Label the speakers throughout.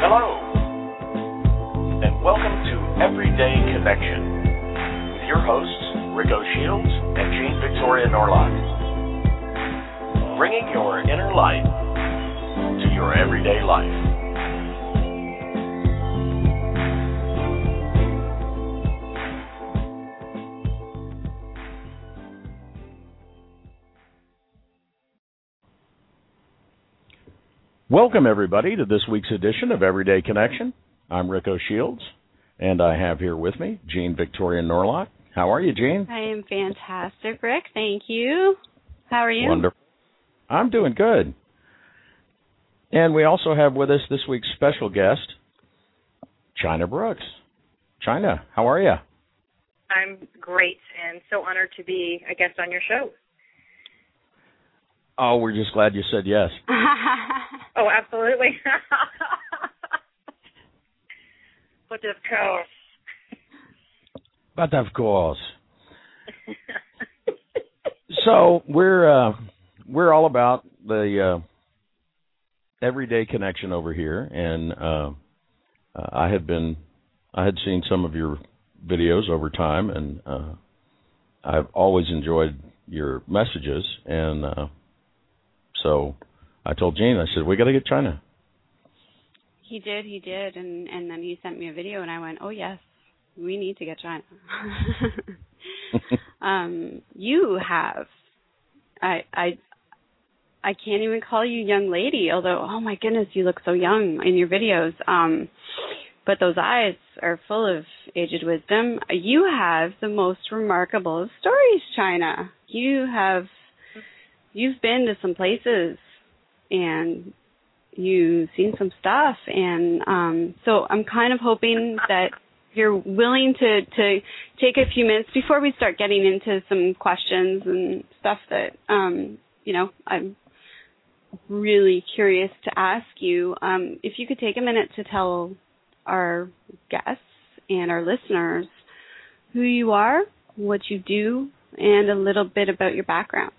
Speaker 1: Hello, and welcome to Everyday Connection with your hosts, Rico Shields and Jean Victoria Norlock. Bringing your inner light to your everyday life.
Speaker 2: Welcome, everybody, to this week's edition of Everyday Connection. I'm Rico Shields, and I have here with me Jean Victoria Norlock. How are you, Jean?
Speaker 3: I am fantastic, Rick. Thank you. How are you?
Speaker 2: Wonderful. I'm doing good. And we also have with us this week's special guest, China Brooks. China, how are you?
Speaker 4: I'm great and so honored to be a guest on your show.
Speaker 2: Oh, we're just glad you said yes.
Speaker 4: oh, absolutely. but of course.
Speaker 2: But of course. so we're uh, we're all about the uh, everyday connection over here, and uh, I had been I had seen some of your videos over time, and uh, I've always enjoyed your messages, and uh, so I told Jean, I said, we got to get China.
Speaker 3: He did, he did, and and then he sent me a video, and I went, oh yes, we need to get China. um, you have, I I I can't even call you young lady, although oh my goodness, you look so young in your videos. Um, but those eyes are full of aged wisdom. You have the most remarkable of stories, China. You have you've been to some places and you've seen some stuff and um so I'm kind of hoping that you're willing to to take a few minutes before we start getting into some questions and stuff that um you know I'm really curious to ask you um if you could take a minute to tell our guests and our listeners who you are, what you do, and a little bit about your background.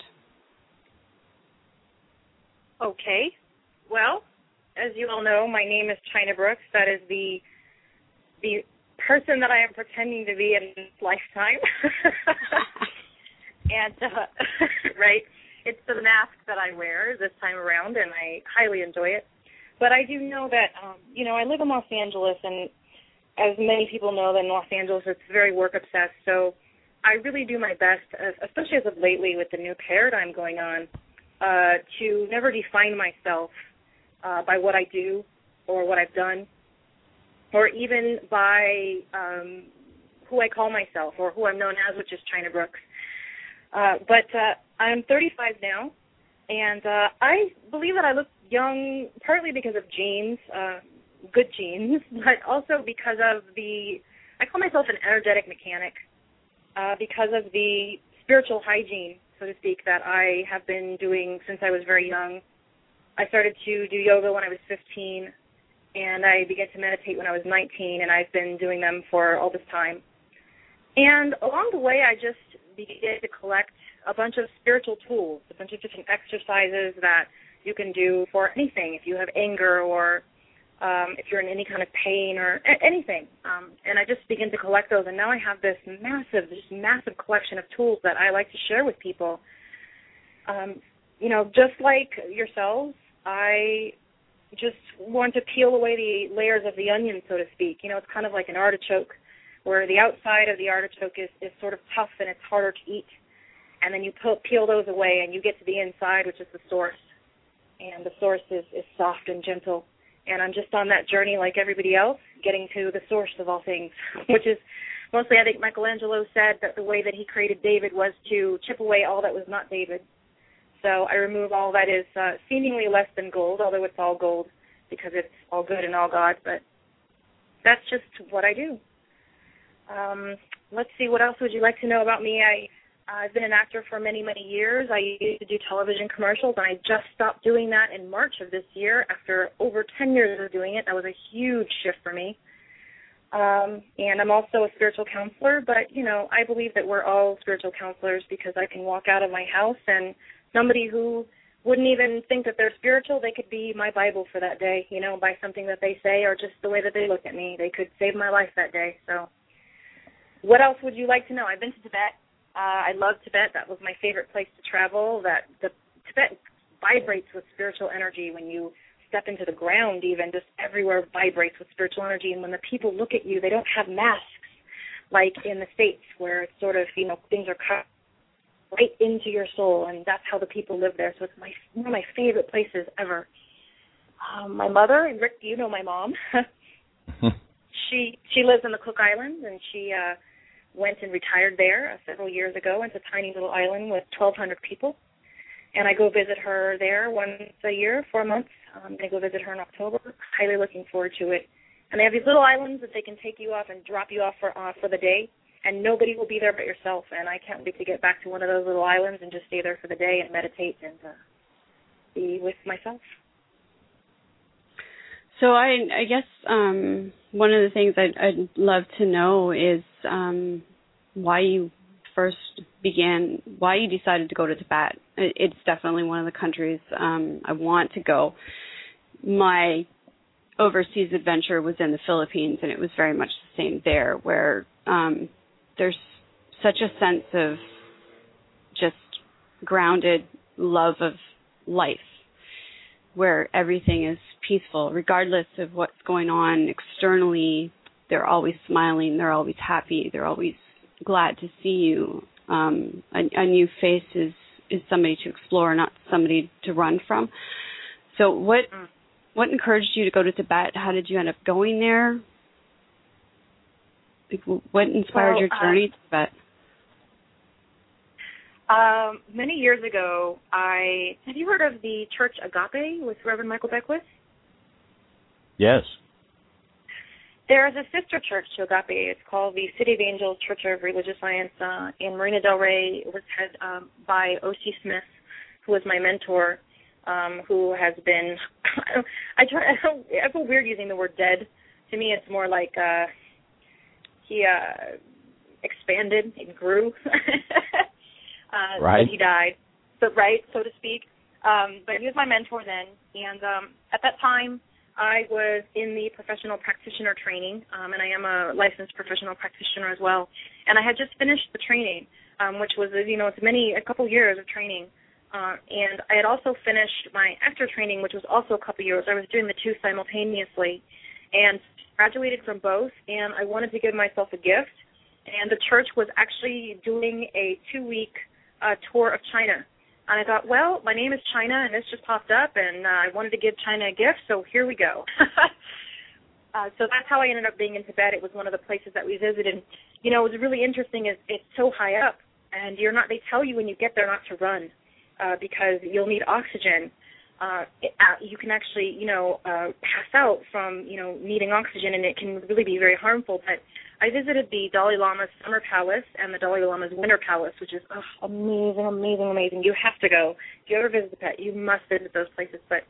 Speaker 4: Okay. Well, as you all know, my name is China Brooks. That is the the person that I am pretending to be in this lifetime. and uh, right, it's the mask that I wear this time around, and I highly enjoy it. But I do know that um, you know I live in Los Angeles, and as many people know, that in Los Angeles it's very work obsessed. So I really do my best, especially as of lately with the new paradigm going on uh, to never define myself uh, by what I do or what I've done, or even by um, who I call myself or who I'm known as, which is China Brooks. Uh, but uh, I'm 35 now, and uh, I believe that I look young partly because of genes, uh, good genes, but also because of the. I call myself an energetic mechanic uh, because of the spiritual hygiene so to speak, that I have been doing since I was very young. I started to do yoga when I was 15, and I began to meditate when I was 19, and I've been doing them for all this time. And along the way, I just began to collect a bunch of spiritual tools, a bunch of different exercises that you can do for anything. If you have anger or um, if you're in any kind of pain or a- anything. Um, and I just begin to collect those, and now I have this massive, just massive collection of tools that I like to share with people. Um, you know, just like yourselves, I just want to peel away the layers of the onion, so to speak. You know, it's kind of like an artichoke, where the outside of the artichoke is, is sort of tough and it's harder to eat. And then you peel, peel those away, and you get to the inside, which is the source. And the source is, is soft and gentle and I'm just on that journey like everybody else, getting to the source of all things, which is mostly I think Michelangelo said that the way that he created David was to chip away all that was not David. So I remove all that is uh, seemingly less than gold, although it's all gold because it's all good and all God. But that's just what I do. Um, let's see, what else would you like to know about me? I I've been an actor for many, many years. I used to do television commercials, and I just stopped doing that in March of this year after over 10 years of doing it. That was a huge shift for me. Um, and I'm also a spiritual counselor, but, you know, I believe that we're all spiritual counselors because I can walk out of my house and somebody who wouldn't even think that they're spiritual, they could be my Bible for that day, you know, by something that they say or just the way that they look at me. They could save my life that day. So, what else would you like to know? I've been to Tibet. Uh, I love Tibet. That was my favorite place to travel. That the Tibet vibrates with spiritual energy when you step into the ground. Even just everywhere vibrates with spiritual energy. And when the people look at you, they don't have masks like in the states where it's sort of you know things are cut right into your soul, and that's how the people live there. So it's my one of my favorite places ever. Um, my mother, and Rick, you know my mom. she she lives in the Cook Islands, and she uh went and retired there uh, several years ago. It's a tiny little island with 1,200 people, and I go visit her there once a year for a month. Going to go visit her in October. Highly looking forward to it. And they have these little islands that they can take you off and drop you off for uh, for the day, and nobody will be there but yourself. And I can't wait to get back to one of those little islands and just stay there for the day and meditate and uh, be with myself.
Speaker 3: So I, I guess um, one of the things I'd, I'd love to know is um, why you first began, why you decided to go to Tibet. It's definitely one of the countries um, I want to go. My overseas adventure was in the Philippines, and it was very much the same there, where um, there's such a sense of just grounded love of life where everything is peaceful, regardless of what's going on externally. They're always smiling. They're always happy. They're always glad to see you. Um, a, a new face is is somebody to explore, not somebody to run from. So, what mm. what encouraged you to go to Tibet? How did you end up going there? What inspired
Speaker 4: well,
Speaker 3: your journey uh, to Tibet?
Speaker 4: Um, many years ago, I have you heard of the Church Agape with Reverend Michael Beckwith?
Speaker 2: Yes.
Speaker 4: There is a sister church to Agape. It's called the City of Angels Church of Religious Science uh, in Marina Del Rey. It was head um, by O.C. Smith, who was my mentor, um, who has been. I try. I feel weird using the word dead. To me, it's more like uh, he uh, expanded and grew. uh,
Speaker 2: right.
Speaker 4: he died, but right, so to speak. Um, but he was my mentor then, and um, at that time, I was in the professional practitioner training, um, and I am a licensed professional practitioner as well. And I had just finished the training, um, which was, you know, it's many a couple years of training. Uh, and I had also finished my actor training, which was also a couple years. I was doing the two simultaneously, and graduated from both. And I wanted to give myself a gift, and the church was actually doing a two-week uh, tour of China. And I thought, well, my name is China, and this just popped up, and uh, I wanted to give China a gift, so here we go. uh, so that's how I ended up being in Tibet. It was one of the places that we visited. You know, it was really interesting. Is it's so high up, and you're not. They tell you when you get there not to run, uh, because you'll need oxygen. Uh, uh, you can actually, you know, uh, pass out from, you know, needing oxygen, and it can really be very harmful. But I visited the Dalai Lama's summer palace and the Dalai Lama's winter palace, which is oh, amazing, amazing, amazing. You have to go. If you ever visit Tibet, you must visit those places. But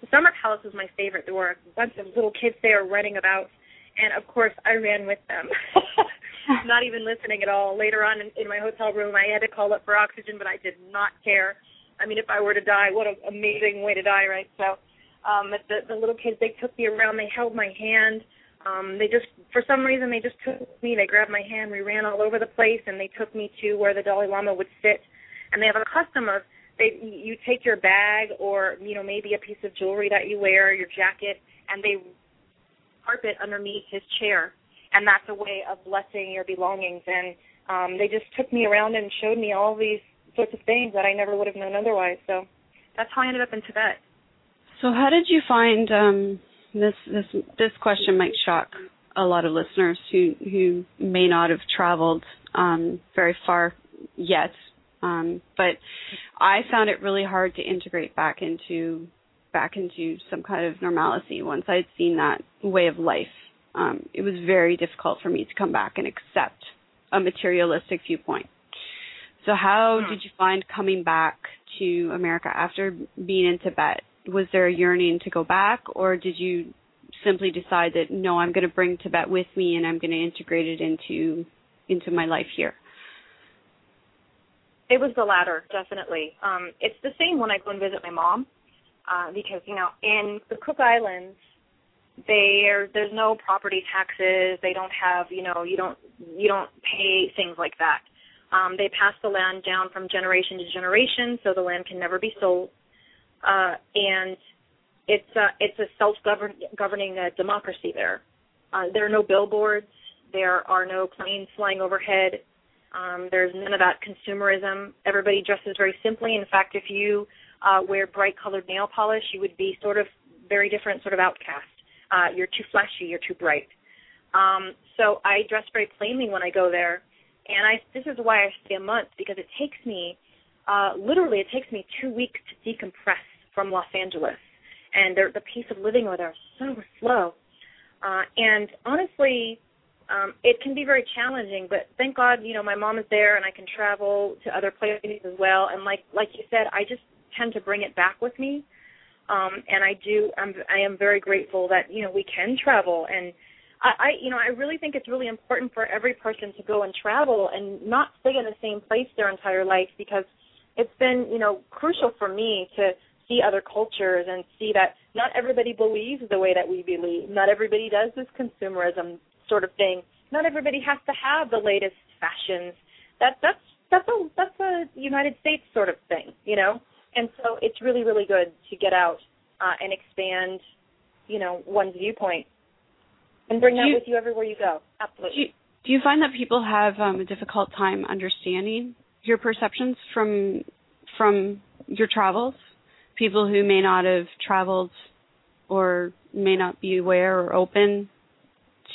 Speaker 4: the summer palace was my favorite. There were a bunch of little kids there running about, and of course I ran with them. not even listening at all. Later on in, in my hotel room, I had to call up for oxygen, but I did not care. I mean, if I were to die, what an amazing way to die, right? So, um, the, the little kids, they took me around, they held my hand um, they just, for some reason, they just took me. They grabbed my hand. We ran all over the place, and they took me to where the Dalai Lama would sit. And they have a custom of they you take your bag or you know maybe a piece of jewelry that you wear, your jacket, and they carpet underneath his chair, and that's a way of blessing your belongings. And um, they just took me around and showed me all these sorts of things that I never would have known otherwise. So that's how I ended up in Tibet.
Speaker 3: So how did you find um, this this this question might shock a lot of listeners who who may not have traveled um, very far yet. Um, but I found it really hard to integrate back into back into some kind of normalcy once I'd seen that way of life. Um, it was very difficult for me to come back and accept a materialistic viewpoint. So, how hmm. did you find coming back to America after being in Tibet? Was there a yearning to go back, or did you simply decide that no, I'm going to bring Tibet with me and I'm going to integrate it into into my life here?
Speaker 4: It was the latter, definitely. Um, it's the same when I go and visit my mom, uh, because you know, in the Cook Islands, there there's no property taxes. They don't have, you know, you don't you don't pay things like that. Um, they pass the land down from generation to generation, so the land can never be sold. Uh, and it's a, it's a self-governing uh, democracy there. Uh, there are no billboards. There are no planes flying overhead. Um, there's none of that consumerism. Everybody dresses very simply. In fact, if you uh, wear bright colored nail polish, you would be sort of very different, sort of outcast. Uh, you're too flashy. You're too bright. Um, so I dress very plainly when I go there, and I this is why I stay a month because it takes me uh, literally it takes me two weeks to decompress from Los Angeles, and the pace of living over there is so slow. Uh, and honestly, um, it can be very challenging. But thank God, you know, my mom is there, and I can travel to other places as well. And like like you said, I just tend to bring it back with me. Um, and I do. I'm, I am very grateful that you know we can travel and I, I you know I really think it's really important for every person to go and travel and not stay in the same place their entire life because it's been you know crucial for me to see other cultures and see that not everybody believes the way that we believe. Not everybody does this consumerism sort of thing. Not everybody has to have the latest fashions. That that's that's a that's a United States sort of thing, you know. And so it's really really good to get out uh, and expand, you know, one's viewpoint and bring that you, with you everywhere you go. Absolutely.
Speaker 3: Do you, do you find that people have um, a difficult time understanding your perceptions from from your travels? People who may not have traveled or may not be aware or open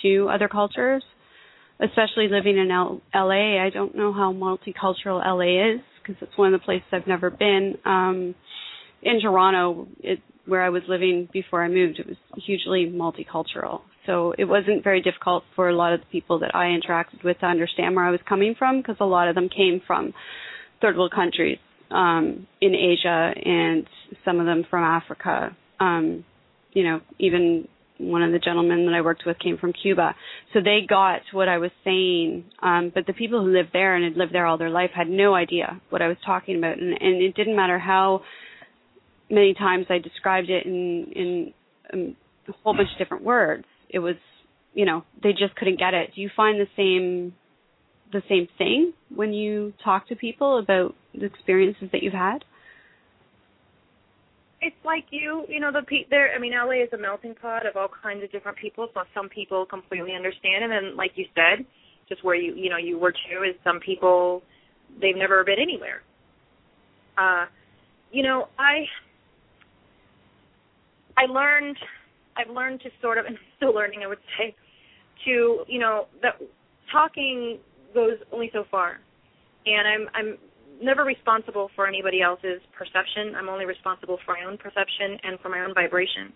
Speaker 3: to other cultures, especially living in L- LA. I don't know how multicultural LA is because it's one of the places I've never been. Um, in Toronto, it, where I was living before I moved, it was hugely multicultural. So it wasn't very difficult for a lot of the people that I interacted with to understand where I was coming from because a lot of them came from third world countries um, in Asia and some of them from Africa. Um, you know, even one of the gentlemen that I worked with came from Cuba. So they got what I was saying. Um, but the people who lived there and had lived there all their life had no idea what I was talking about. And, and it didn't matter how many times I described it in, in um, a whole bunch of different words it was you know they just couldn't get it do you find the same the same thing when you talk to people about the experiences that you've had?
Speaker 4: It's like you you know the pe- there i mean la is a melting pot of all kinds of different people so some people completely understand and then like you said just where you you know you were too is some people they've never been anywhere. Uh you know i i learned I've learned to sort of, and still learning, I would say, to you know that talking goes only so far, and I'm I'm never responsible for anybody else's perception. I'm only responsible for my own perception and for my own vibration.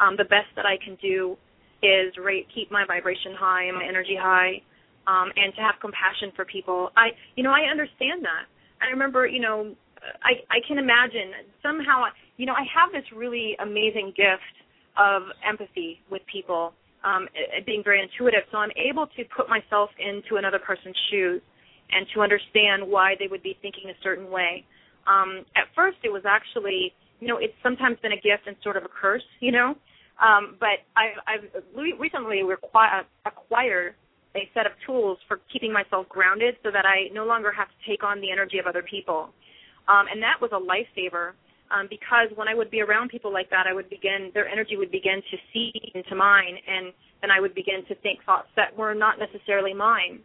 Speaker 4: Um, the best that I can do is rate, keep my vibration high and my energy high, um, and to have compassion for people. I, you know, I understand that. I remember, you know, I I can imagine somehow, you know, I have this really amazing gift of empathy with people, um, being very intuitive. So I'm able to put myself into another person's shoes and to understand why they would be thinking a certain way. Um, at first, it was actually, you know, it's sometimes been a gift and sort of a curse, you know. Um, but I've, I've recently acquired a set of tools for keeping myself grounded so that I no longer have to take on the energy of other people. Um, and that was a lifesaver um, because when I would be around people like that, I would begin their energy would begin to seep into mine, and then I would begin to think thoughts that were not necessarily mine.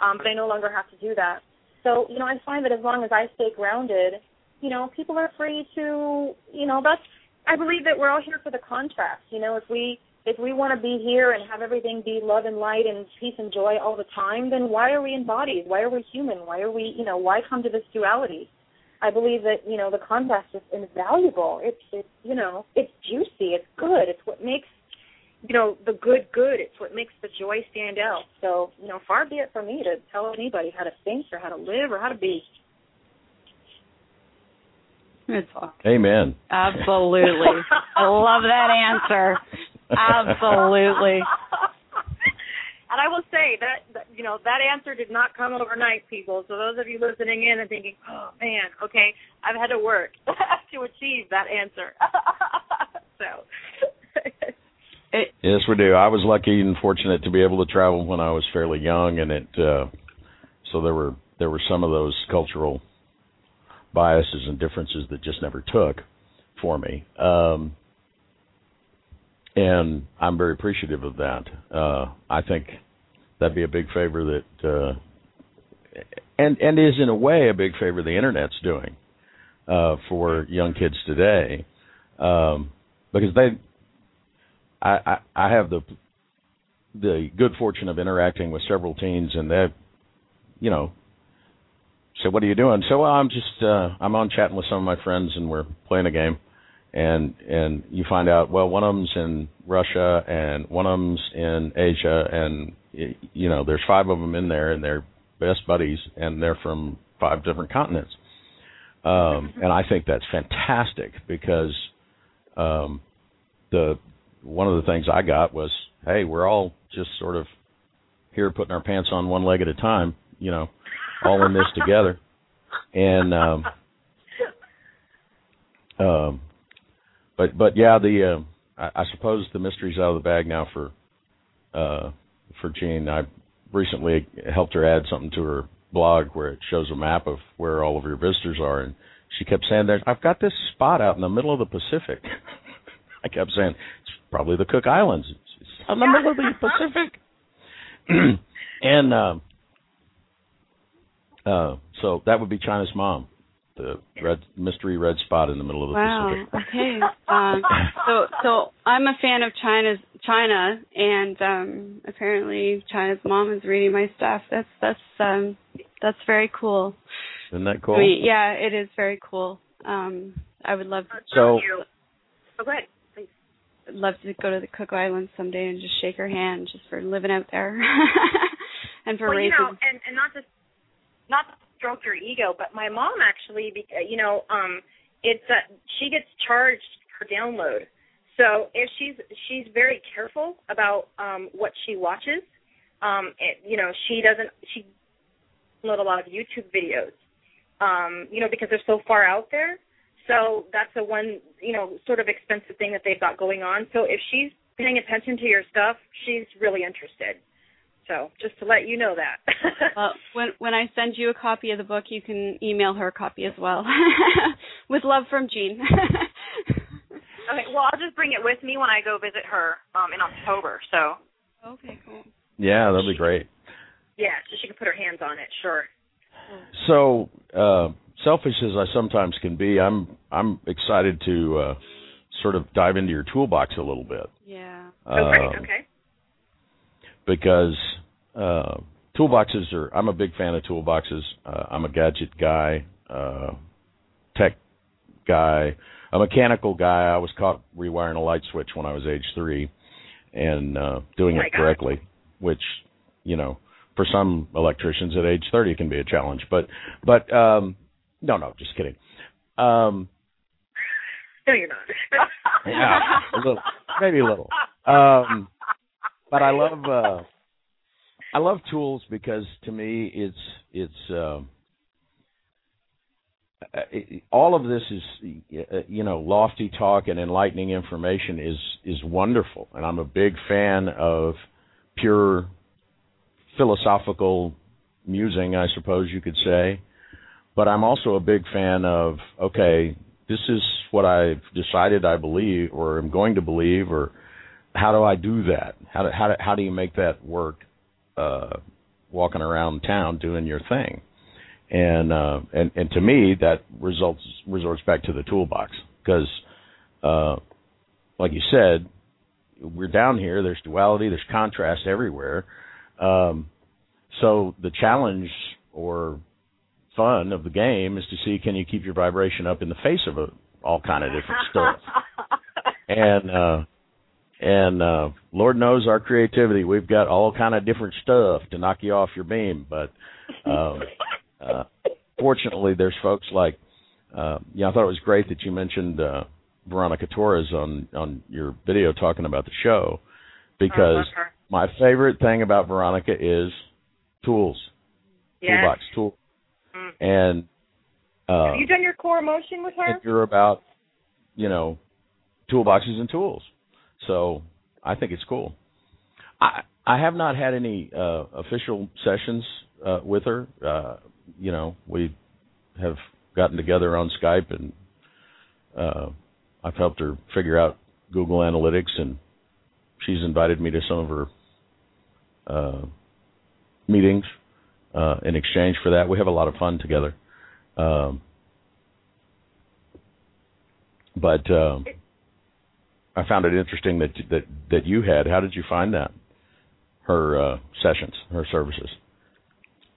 Speaker 4: Um, but I no longer have to do that. So you know, I find that as long as I stay grounded, you know, people are free to, you know, that's. I believe that we're all here for the contrast. You know, if we if we want to be here and have everything be love and light and peace and joy all the time, then why are we in bodies? Why are we human? Why are we, you know, why come to this duality? I believe that you know the contrast is invaluable. It's it's you know it's juicy. It's good. It's what makes you know the good good. It's what makes the joy stand out. So you know, far be it from me to tell anybody how to think or how to live or how to be.
Speaker 5: It's
Speaker 2: Amen.
Speaker 5: Absolutely. I love that answer. Absolutely.
Speaker 4: And I will say that, that you know that answer did not come overnight, people. So those of you listening in and thinking, "Oh man, okay, I've had to work to achieve that answer." so.
Speaker 2: yes, we do. I was lucky and fortunate to be able to travel when I was fairly young, and it uh, so there were there were some of those cultural biases and differences that just never took for me. Um, and I'm very appreciative of that. Uh, I think that'd be a big favor that, uh, and and is in a way a big favor the internet's doing uh, for young kids today, um, because they, I, I I have the the good fortune of interacting with several teens, and they, you know, say, "What are you doing?" So, well, I'm just uh, I'm on chatting with some of my friends, and we're playing a game and and you find out well one of them's in Russia and one of them's in Asia and you know there's five of them in there and they're best buddies and they're from five different continents. Um and I think that's fantastic because um the one of the things I got was hey we're all just sort of here putting our pants on one leg at a time you know all in this together. And um um but but yeah, the uh, I, I suppose the mystery's out of the bag now for uh, for Jean. I recently helped her add something to her blog where it shows a map of where all of your visitors are, and she kept saying, "There, I've got this spot out in the middle of the Pacific." I kept saying, "It's probably the Cook Islands. It's, it's in the middle of the Pacific." and uh, uh, so that would be China's mom the red mystery red spot in the middle of the
Speaker 5: wow.
Speaker 2: Pacific.
Speaker 5: Okay. Um, so so I'm a fan of China's China, and um, apparently China's mom is reading my stuff. That's that's um, that's very cool.
Speaker 2: Isn't that cool?
Speaker 5: I mean, yeah, it is very cool. Um, I would love to.
Speaker 2: So.
Speaker 4: Oh, go ahead. Please.
Speaker 5: I'd love to go to the Cook Islands someday and just shake her hand, just for living out there, and for
Speaker 4: well,
Speaker 5: raising.
Speaker 4: you know, and and not just not stroke your ego, but my mom actually, you know, um, it's uh, she gets charged per download. So if she's she's very careful about um, what she watches, um, it, you know, she doesn't she download a lot of YouTube videos, um, you know, because they're so far out there. So that's a one, you know, sort of expensive thing that they've got going on. So if she's paying attention to your stuff, she's really interested. So just to let you know that.
Speaker 5: well, when when I send you a copy of the book, you can email her a copy as well. with love from Jean.
Speaker 4: okay, well I'll just bring it with me when I go visit her um in October. So.
Speaker 5: Okay, cool.
Speaker 2: Yeah, that'd be great.
Speaker 4: Yeah, so she can put her hands on it. Sure.
Speaker 2: So uh, selfish as I sometimes can be, I'm I'm excited to uh, sort of dive into your toolbox a little bit.
Speaker 5: Yeah.
Speaker 4: Okay.
Speaker 2: Um,
Speaker 4: okay
Speaker 2: because uh, toolboxes are. I'm a big fan of toolboxes. Uh, I'm a gadget guy, uh, tech guy, a mechanical guy. I was caught rewiring a light switch when I was age three, and uh, doing
Speaker 4: oh
Speaker 2: it correctly, God. which you know for some electricians at age 30 can be a challenge. But but um, no, no, just kidding. Um,
Speaker 4: no, you're not.
Speaker 2: yeah, a little, maybe a little. Um, but I love uh I love tools because to me it's it's uh, it, all of this is uh, you know lofty talk and enlightening information is is wonderful. And I'm a big fan of pure philosophical musing I suppose you could say. But I'm also a big fan of okay this is what I've decided I believe or am going to believe or how do I do that? How do, how do, how do you make that work? Uh, walking around town doing your thing, and uh, and and to me that results resorts back to the toolbox because, uh, like you said, we're down here. There's duality. There's contrast everywhere. Um, so the challenge or fun of the game is to see can you keep your vibration up in the face of a, all kind of different stuff. and uh, and uh, Lord knows our creativity. We've got all kind of different stuff to knock you off your beam. But um, uh, fortunately, there's folks like uh, yeah. I thought it was great that you mentioned uh, Veronica Torres on on your video talking about the show because my favorite thing about Veronica is tools,
Speaker 4: yes.
Speaker 2: toolbox tool,
Speaker 4: Mm.
Speaker 2: and uh,
Speaker 4: Have you done your core motion with her?
Speaker 2: you're about you know toolboxes and tools. So I think it's cool. I I have not had any uh, official sessions uh, with her. Uh, you know, we have gotten together on Skype and uh, I've helped her figure out Google Analytics and she's invited me to some of her uh, meetings uh, in exchange for that. We have a lot of fun together. Um, but um, I found it interesting that that that you had. How did you find that? Her uh, sessions, her services.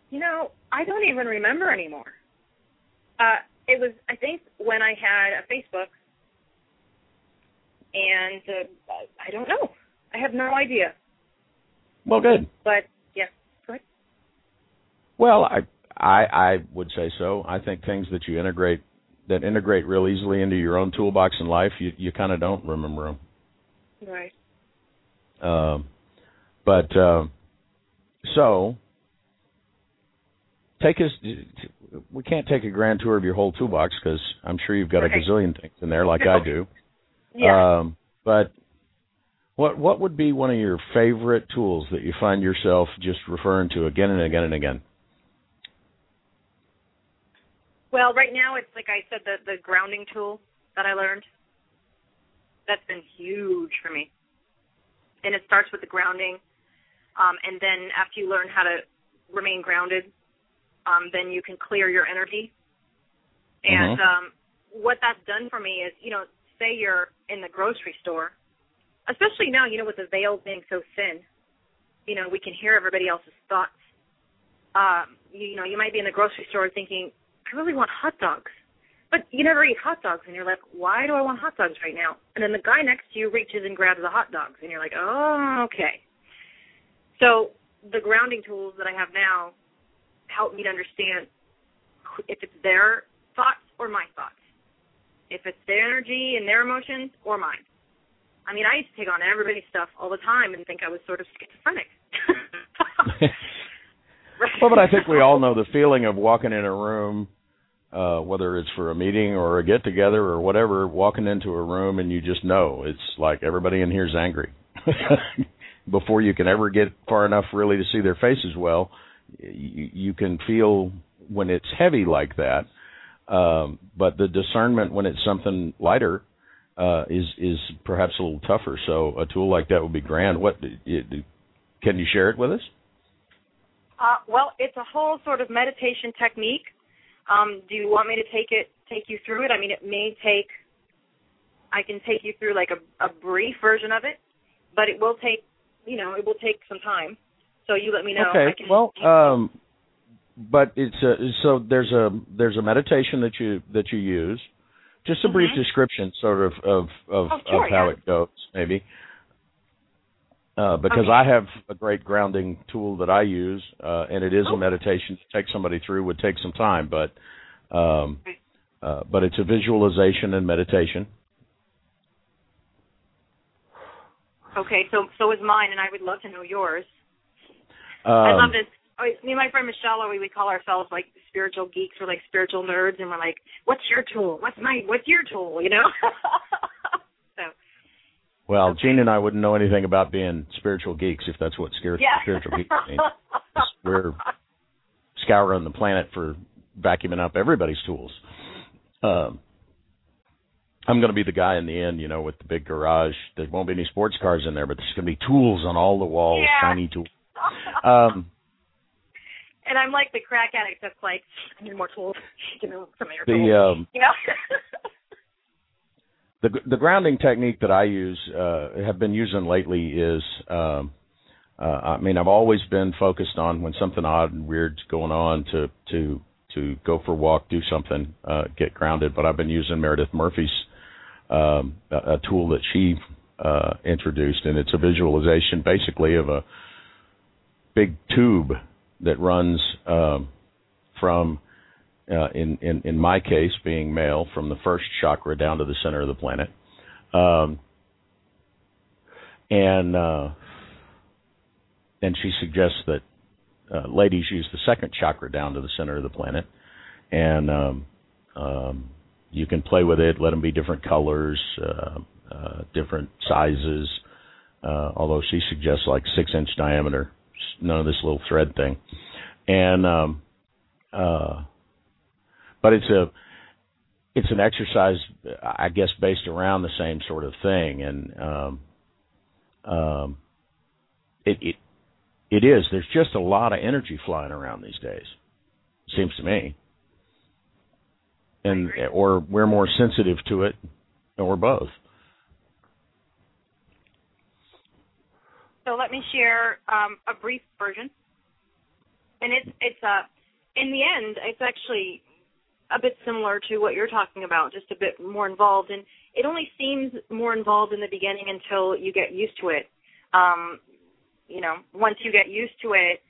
Speaker 4: You know, I don't even remember anymore. Uh, it was, I think, when I had a Facebook, and uh, I don't know. I have no idea.
Speaker 2: Well, good.
Speaker 4: But yeah, go ahead.
Speaker 2: Well, I I I would say so. I think things that you integrate that integrate real easily into your own toolbox in life, you you kind of don't remember them.
Speaker 4: Right.
Speaker 2: Um, but uh, so take us. We can't take a grand tour of your whole toolbox because I'm sure you've got
Speaker 4: Okay.
Speaker 2: a gazillion things in there, like I do.
Speaker 4: Yeah.
Speaker 2: Um, but what what would be one of your favorite tools that you find yourself just referring to again and again and again?
Speaker 4: Well, right now it's like I said, the the grounding tool that I learned. That's been huge for me. And it starts with the grounding, um, and then after you learn how to remain grounded, um, then you can clear your energy. And
Speaker 2: Mhm.
Speaker 4: um, what that's done for me is, you know, say you're in the grocery store, especially now, you know, with the veil being so thin, you know, we can hear everybody else's thoughts. Um, you, you know, you might be in the grocery store thinking, I really want hot dogs. But you never eat hot dogs, and you're like, why do I want hot dogs right now? And then the guy next to you reaches and grabs the hot dogs, and you're like, oh, okay. So the grounding tools that I have now help me to understand if it's their thoughts or my thoughts, if it's their energy and their emotions or mine. I mean, I used to take on everybody's stuff all the time and think I was sort of schizophrenic.
Speaker 2: Well, but I think we all know the feeling of walking in a room, uh, whether it's for a meeting or a get together or whatever, walking into a room and you just know it's like everybody in here is angry. Before you can ever get far enough really to see their faces well, you, you can feel when it's heavy like that. Um, but the discernment when it's something lighter uh, is is perhaps a little tougher. So a tool like that would be grand. What it, can you share it with us?
Speaker 4: Uh, well, it's a whole sort of meditation technique. Um, do you want me to take it, take you through it? I mean, it may take. I can take you through like a, a brief version of it, but it will take, you know, it will take some time. So you let me know. I
Speaker 2: Okay.
Speaker 4: can,
Speaker 2: Well, um, but it's a, so there's a there's a meditation that you that you use. Just a brief
Speaker 4: Mhm.
Speaker 2: description, sort of of of,
Speaker 4: Oh, sure,
Speaker 2: of how
Speaker 4: yeah.
Speaker 2: it goes, maybe. Uh, because
Speaker 4: Okay.
Speaker 2: I have a great grounding tool that I use, uh, and it is
Speaker 4: Oh.
Speaker 2: a meditation to take somebody through would take some time, but um, uh, but it's a visualization and meditation.
Speaker 4: Okay, so so is mine, and I would love to know yours.
Speaker 2: Um,
Speaker 4: I love this. Oh, me and my friend Michelle, we we call ourselves like spiritual geeks or like spiritual nerds, and we're like, "What's your tool? What's my? What's your tool?" You know.
Speaker 2: Well, Jean and I wouldn't know anything about being spiritual geeks if that's what spir-
Speaker 4: yeah.
Speaker 2: spiritual geeks mean. We're scouring the planet for vacuuming up everybody's tools. Um, I'm going to be the guy in the end, you know, with the big garage. There won't be any sports cars in there, but there's going to be tools on all the walls,
Speaker 4: Yeah.
Speaker 2: shiny tools. Um,
Speaker 4: and I'm like the crack addict that's like, I need more tools. Give me some of your
Speaker 2: the
Speaker 4: tools.
Speaker 2: um,
Speaker 4: you know.
Speaker 2: The the grounding technique that I use uh, have been using lately is. Um, uh, I mean, I've always been focused on when something odd and weird's going on to to to go for a walk, do something, uh, get grounded. But I've been using Meredith Murphy's um, a, a tool that she uh, introduced, and it's a visualization basically of a big tube that runs um, from uh, in, in in my case being male from the first chakra down to the center of the planet. Um, and uh, and she suggests that uh, ladies use the second chakra down to the center of the planet. And um, um, you can play with it let them be different colors uh, uh, different sizes. Uh, although she suggests like six inch diameter none of this little thread thing. And um, uh, but it's a it's an exercise, I guess, based around the same sort of thing, and um, um, it it it is. There's just a lot of energy flying around these days. Seems to me, and or we're more sensitive to it, or both.
Speaker 4: So let me share um, a brief version, and it's it's a uh, in the end, it's actually a bit similar to what you're talking about, just a bit more involved. And it only seems more involved in the beginning until you get used to it. Um, you know, once you get used to it,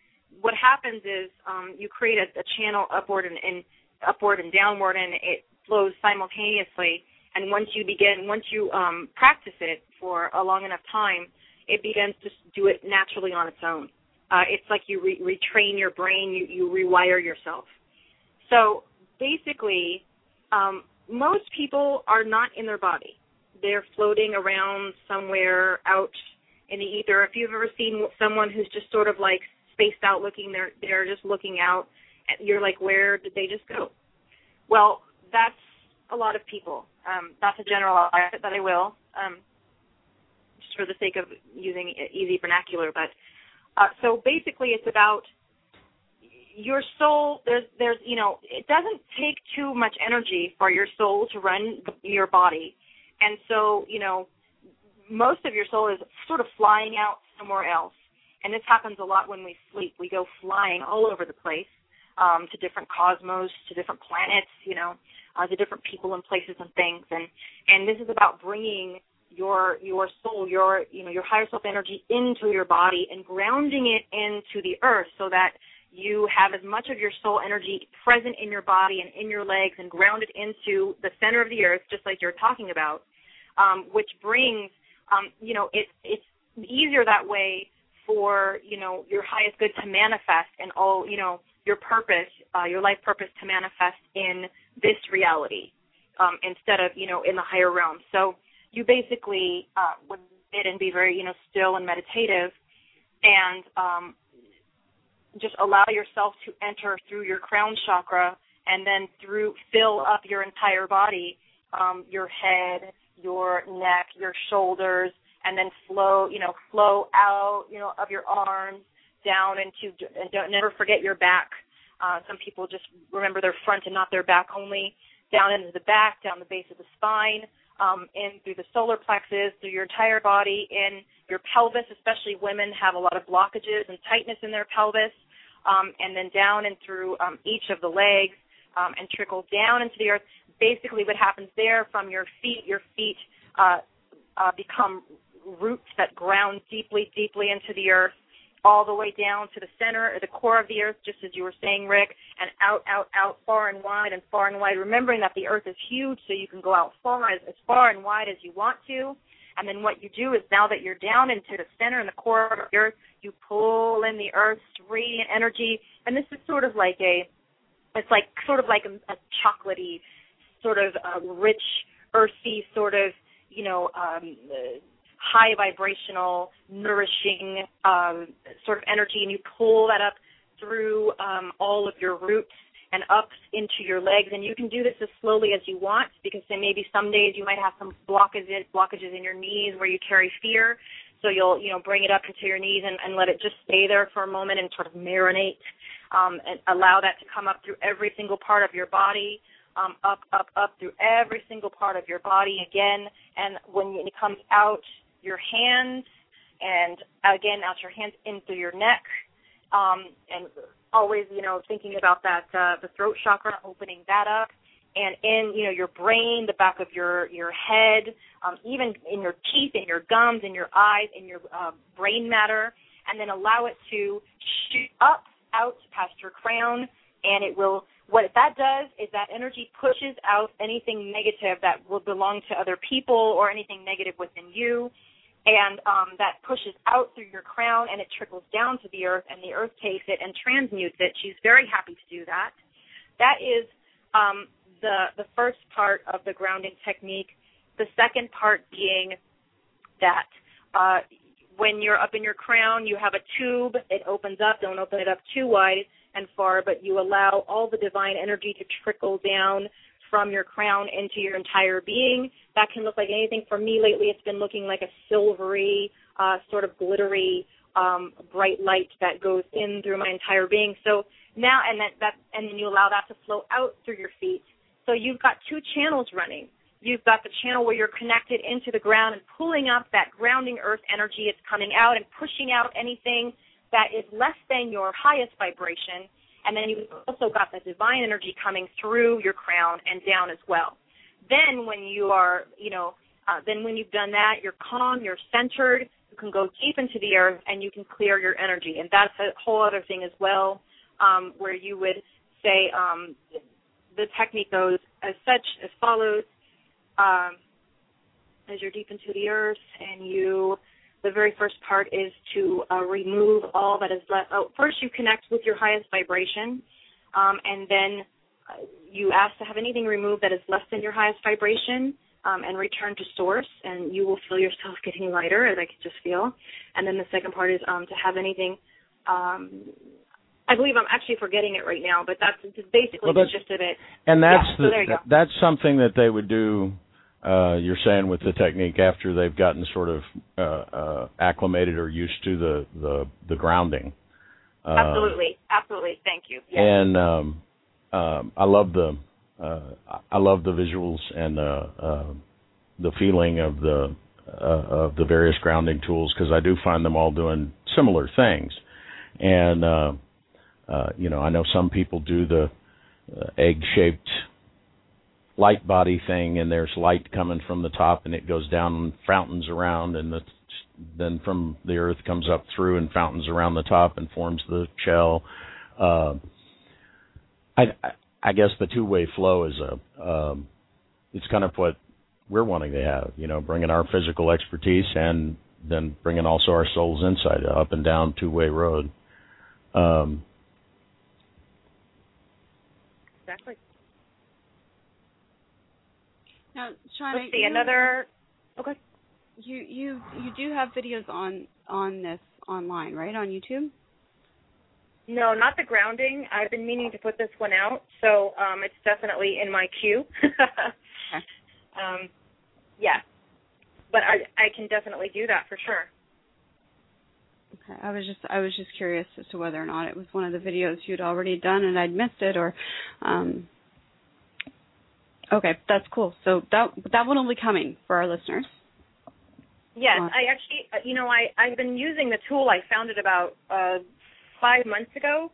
Speaker 4: what happens is um, you create a, a channel upward and, and upward and downward, and it flows simultaneously. And once you begin, once you um, practice it for a long enough time, it begins to do it naturally on its own. Uh, it's like you re- retrain your brain, you, you rewire yourself. So basically, um, most people are not in their body. They're floating around somewhere out in the ether. If you've ever seen someone who's just sort of like spaced out looking, they're they're just looking out. And you're like, where did they just go? Well, that's a lot of people. Um, that's a general that I will, um, just for the sake of using easy vernacular. But uh, so basically, it's about your soul. There's, there's, you know, it doesn't take too much energy for your soul to run your body, and so, you know, most of your soul is sort of flying out somewhere else. And this happens a lot when we sleep. We go flying all over the place um, to different cosmos, to different planets, you know, uh, to different people and places and things. And and this is about bringing your your soul, your you know your higher self energy into your body and grounding it into the earth so that you have as much of your soul energy present in your body and in your legs and grounded into the center of the earth, just like you're talking about, um, which brings um, you know it it's easier that way for you know your highest good to manifest and all you know your purpose, uh, your life purpose to manifest in this reality um, instead of you know in the higher realm. So you basically uh, would sit and be very, you know, still and meditative, and um, just allow yourself to enter through your crown chakra, and then through fill up your entire body, um, your head, your neck, your shoulders, and then flow, you know, flow out, you know, of your arms down into, and don't never forget your back. Uh, some people just remember their front and not their back only. Down into the back, down the base of the spine, um, in through the solar plexus, through your entire body, in your pelvis, especially women have a lot of blockages and tightness in their pelvis, um, and then down and through um, each of the legs um, and trickle down into the earth. Basically, what happens there from your feet, your feet uh, uh, become roots that ground deeply, deeply into the earth all the way down to the center or the core of the earth, just as you were saying, Rick, and out, out, out, far and wide and far and wide, remembering that the earth is huge, so you can go out far as, as far and wide as you want to. And then what you do is now that you're down into the center and the core of the earth, you pull in the earth's radiant energy, and this is sort of like a, it's like sort of like a, a chocolatey, sort of a rich, earthy sort of, you know, um, high vibrational, nourishing um, sort of energy, and you pull that up through um, all of your roots and up into your legs. And you can do this as slowly as you want because then maybe some days you might have some blockages blockages in your knees where you carry fear. So you'll you know bring it up into your knees and, and let it just stay there for a moment and sort of marinate um, and allow that to come up through every single part of your body um, up, up, up through every single part of your body again. And when it comes out your hands, and again out your hands in through your neck, um, and always, you know, thinking about that uh, the throat chakra, opening that up, and in you know your brain, the back of your your head, um, even in your teeth, in your gums, in your eyes, in your uh, brain matter, and then allow it to shoot up out past your crown, and it will. What that does is that energy pushes out anything negative that will belong to other people or anything negative within you, and um, that pushes out through your crown and it trickles down to the earth, and the earth takes it and transmutes it. She's very happy to do that. That is um, the the first part of the grounding technique. The second part being that uh, when you're up in your crown, you have a tube. It opens up. Don't open it up too wide and far, but you allow all the divine energy to trickle down from your crown into your entire being. That can look like anything. For me lately, it's been looking like a silvery, uh, sort of glittery, um, bright light that goes in through my entire being. So now, and that, that, and then you allow that to flow out through your feet. So you've got two channels running. You've got the channel where you're connected into the ground and pulling up that grounding earth energy. It's coming out and pushing out anything that is less than your highest vibration. And then you've also got the divine energy coming through your crown and down as well. Then when you are, you know, uh, then when you've done that, you're calm, you're centered, you can go deep into the earth and you can clear your energy. And that's a whole other thing as well, um, where you would say um, the technique goes as such as follows. Um, as you're deep into the earth and you the very first part is to uh, remove all that is left. Oh, first, you connect with your highest vibration, um, and then uh, you ask to have anything removed that is less than your highest vibration, um, and return to source, and you will feel yourself getting lighter, as I can just feel. And then the second part is um, to have anything. Um, I believe I'm actually forgetting it right now, but that's basically well, that's, the gist of it.
Speaker 2: And that's
Speaker 4: yeah, the, so
Speaker 2: that's something that they would do uh, you're saying with the technique after they've gotten sort of uh, uh, acclimated or used to the the, the grounding.
Speaker 4: Uh, absolutely, absolutely. Thank you.
Speaker 2: Yes. And um, um, I love the uh, I love the visuals and uh, the feeling of the of the various grounding tools because I do find them all doing similar things. And you know, I know some people do the egg shaped light body thing and there's light coming from the top and it goes down fountains around and the, then from the earth comes up through and fountains around the top and forms the shell. Uh, I, I guess the two way flow is a um, it's kind of what we're wanting to have you know bringing our physical expertise and then bringing also our soul's insight up and down two way road. Um,
Speaker 4: exactly
Speaker 5: now, Shauna,
Speaker 4: let's see another. Okay.
Speaker 5: You you you do have videos on on this online, right? On YouTube.
Speaker 4: No, not the grounding. I've been meaning to put this one out, so um, it's definitely in my queue. okay. um, yeah, but I I can definitely do that for sure.
Speaker 5: Okay, I was just I was just curious as to whether or not it was one of the videos you'd already done and I'd missed it, or um, Okay, that's cool. So that that one will be coming for our listeners.
Speaker 4: Yes, I actually, uh, you know, I I've been using the tool. I found it about uh, five months ago,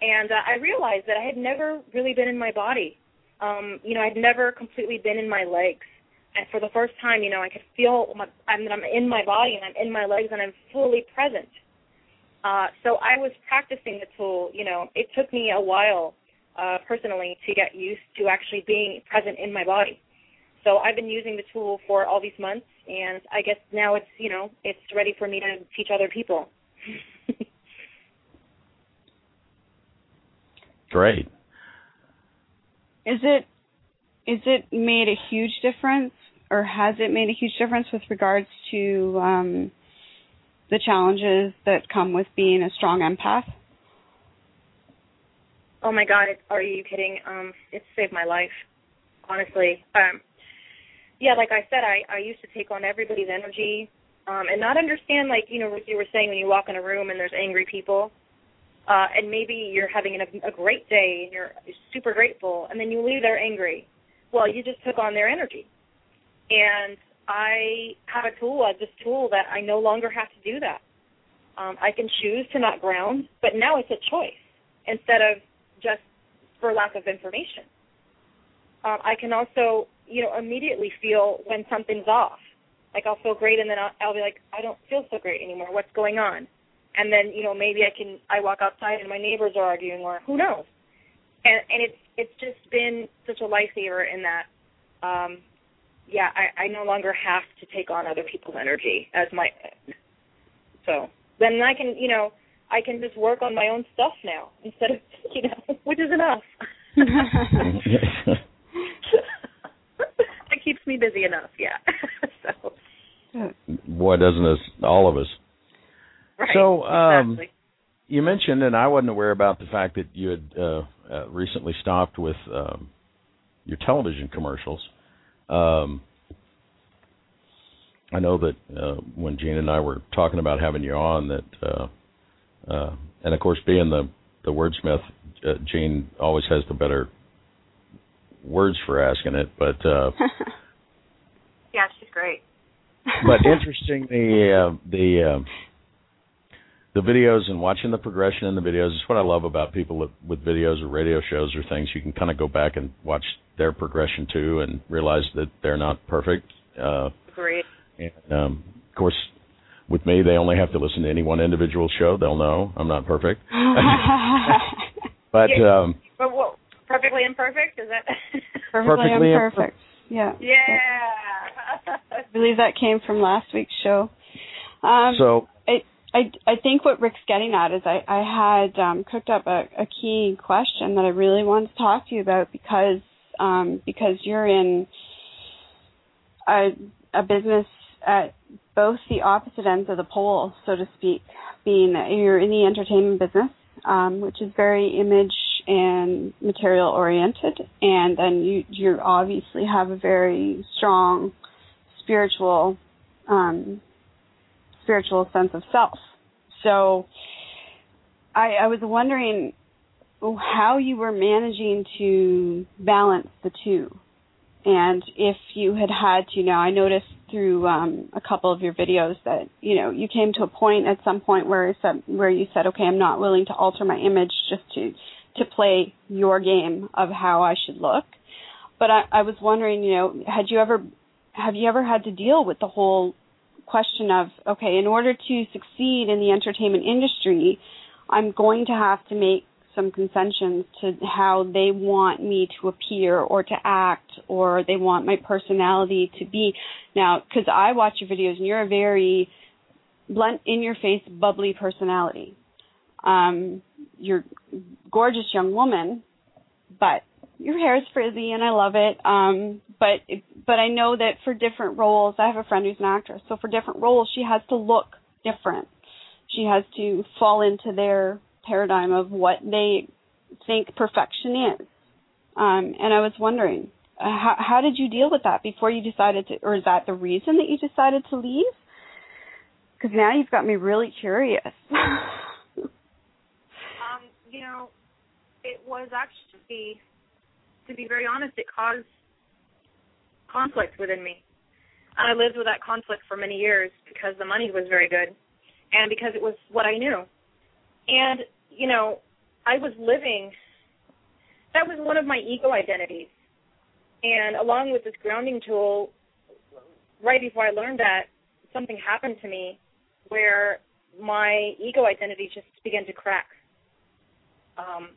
Speaker 4: and uh, I realized that I had never really been in my body. Um, you know, I'd never completely been in my legs, and for the first time, you know, I could feel my, I'm, I'm in my body and I'm in my legs and I'm fully present. Uh, so I was practicing the tool. You know, it took me a while uh, personally to get used to actually being present in my body. So I've been using the tool for all these months, and I guess now it's you know it's ready for me to teach other people.
Speaker 2: Great.
Speaker 5: Is it is it made a huge difference, or has it made a huge difference with regards to um, the challenges that come with being a strong empath?
Speaker 4: Oh my God! Are you kidding? Um, it saved my life, honestly. Um, yeah, like I said, I I used to take on everybody's energy, um, and not understand like you know what you were saying when you walk in a room and there's angry people. uh, and maybe you're having a, a great day and you're super grateful, and then you leave there angry. Well, you just took on their energy, and I have a tool, uh, this tool that I no longer have to do that. Um, I can choose to not ground, but now it's a choice instead of just for lack of information. Um, I can also, you know, immediately feel when something's off. Like I'll feel great, and then I'll, I'll be like, I don't feel so great anymore. What's going on? And then, you know, maybe I can I walk outside and my neighbors are arguing, or who knows? And and it's it's just been such a lifesaver in that. Um, yeah, I, I no longer have to take on other people's energy as my. So then I can, you know, I can just work on my own stuff now instead of, you know, which is enough. it keeps me busy enough, yeah. so.
Speaker 2: Boy, doesn't us all of us.
Speaker 4: Right.
Speaker 2: So, um,
Speaker 4: exactly.
Speaker 2: you mentioned, and I wasn't aware about the fact that you had uh, uh, recently stopped with um, your television commercials. Um, I know that uh, when Jean and I were talking about having you on, that, uh, uh, and of course, being the the wordsmith, uh, Jean always has the better words for asking it. But uh,
Speaker 4: yeah, she's great.
Speaker 2: but interestingly, the uh, the uh, the videos and watching the progression in the videos is what I love about people with, with videos or radio shows or things. You can kind of go back and watch their progression too, and realize that they're not perfect. Uh,
Speaker 4: Great.
Speaker 2: and um, of course, with me, they only have to listen to any one individual show. They'll know I'm not perfect. but
Speaker 4: Yeah.
Speaker 2: um,
Speaker 4: But what? Perfectly imperfect? Is that?
Speaker 3: Perfectly,
Speaker 2: Perfectly
Speaker 3: imperfect. Yeah.
Speaker 4: yeah.
Speaker 3: I believe that came from last week's show. Um,
Speaker 2: so
Speaker 3: I, I I think what Rick's getting at is I I had um, cooked up a, a key question that I really wanted to talk to you about because um, because you're in a a business at both the opposite ends of the pole, so to speak. Being that you're in the entertainment business, um, which is very image and material oriented, and then you you obviously have a very strong spiritual um, spiritual sense of self. So I, I was wondering how you were managing to balance the two. And if you had had to, now I noticed through um, a couple of your videos that you know you came to a point at some point where where you said, okay, I'm not willing to alter my image just to to play your game of how I should look. But I, I was wondering, you know, had you ever have you ever had to deal with the whole question of okay, in order to succeed in the entertainment industry, I'm going to have to make some concessions to how they want me to appear or to act or they want my personality to be. Now, because I watch your videos and you're a very blunt, in your face, bubbly personality. Um, you're a gorgeous young woman, but your hair is frizzy and I love it. Um, but but I know that for different roles, I have a friend who's an actress, so for different roles, she has to look different. She has to fall into their paradigm of what they think perfection is. Um, and I was wondering, uh, how how did you deal with that before you decided to, or is that the reason that you decided to leave? Because now you've got me really curious.
Speaker 4: Um, you know, it was actually, to be very honest, it caused conflict within me. And I lived with that conflict for many years because the money was very good and because it was what I knew. And, you know, I was living, that was one of my ego identities. And along with this grounding tool, right before I learned that, something happened to me where my ego identity just began to crack. Um,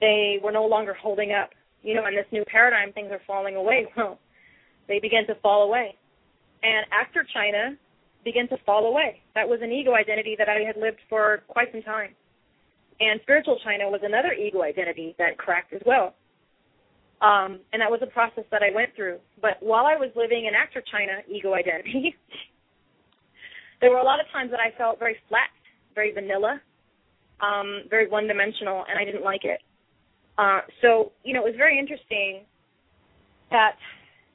Speaker 4: they were no longer holding up. You know, in this new paradigm, things are falling away. Well, they began to fall away. And actor China began to fall away. That was an ego identity that I had lived for quite some time. And spiritual China was another ego identity that cracked as well. Um, and that was a process that I went through. But while I was living in actor China ego identity, there were a lot of times that I felt very flat, very vanilla, um, very one dimensional, and I didn't like it. Uh, so, you know, it was very interesting that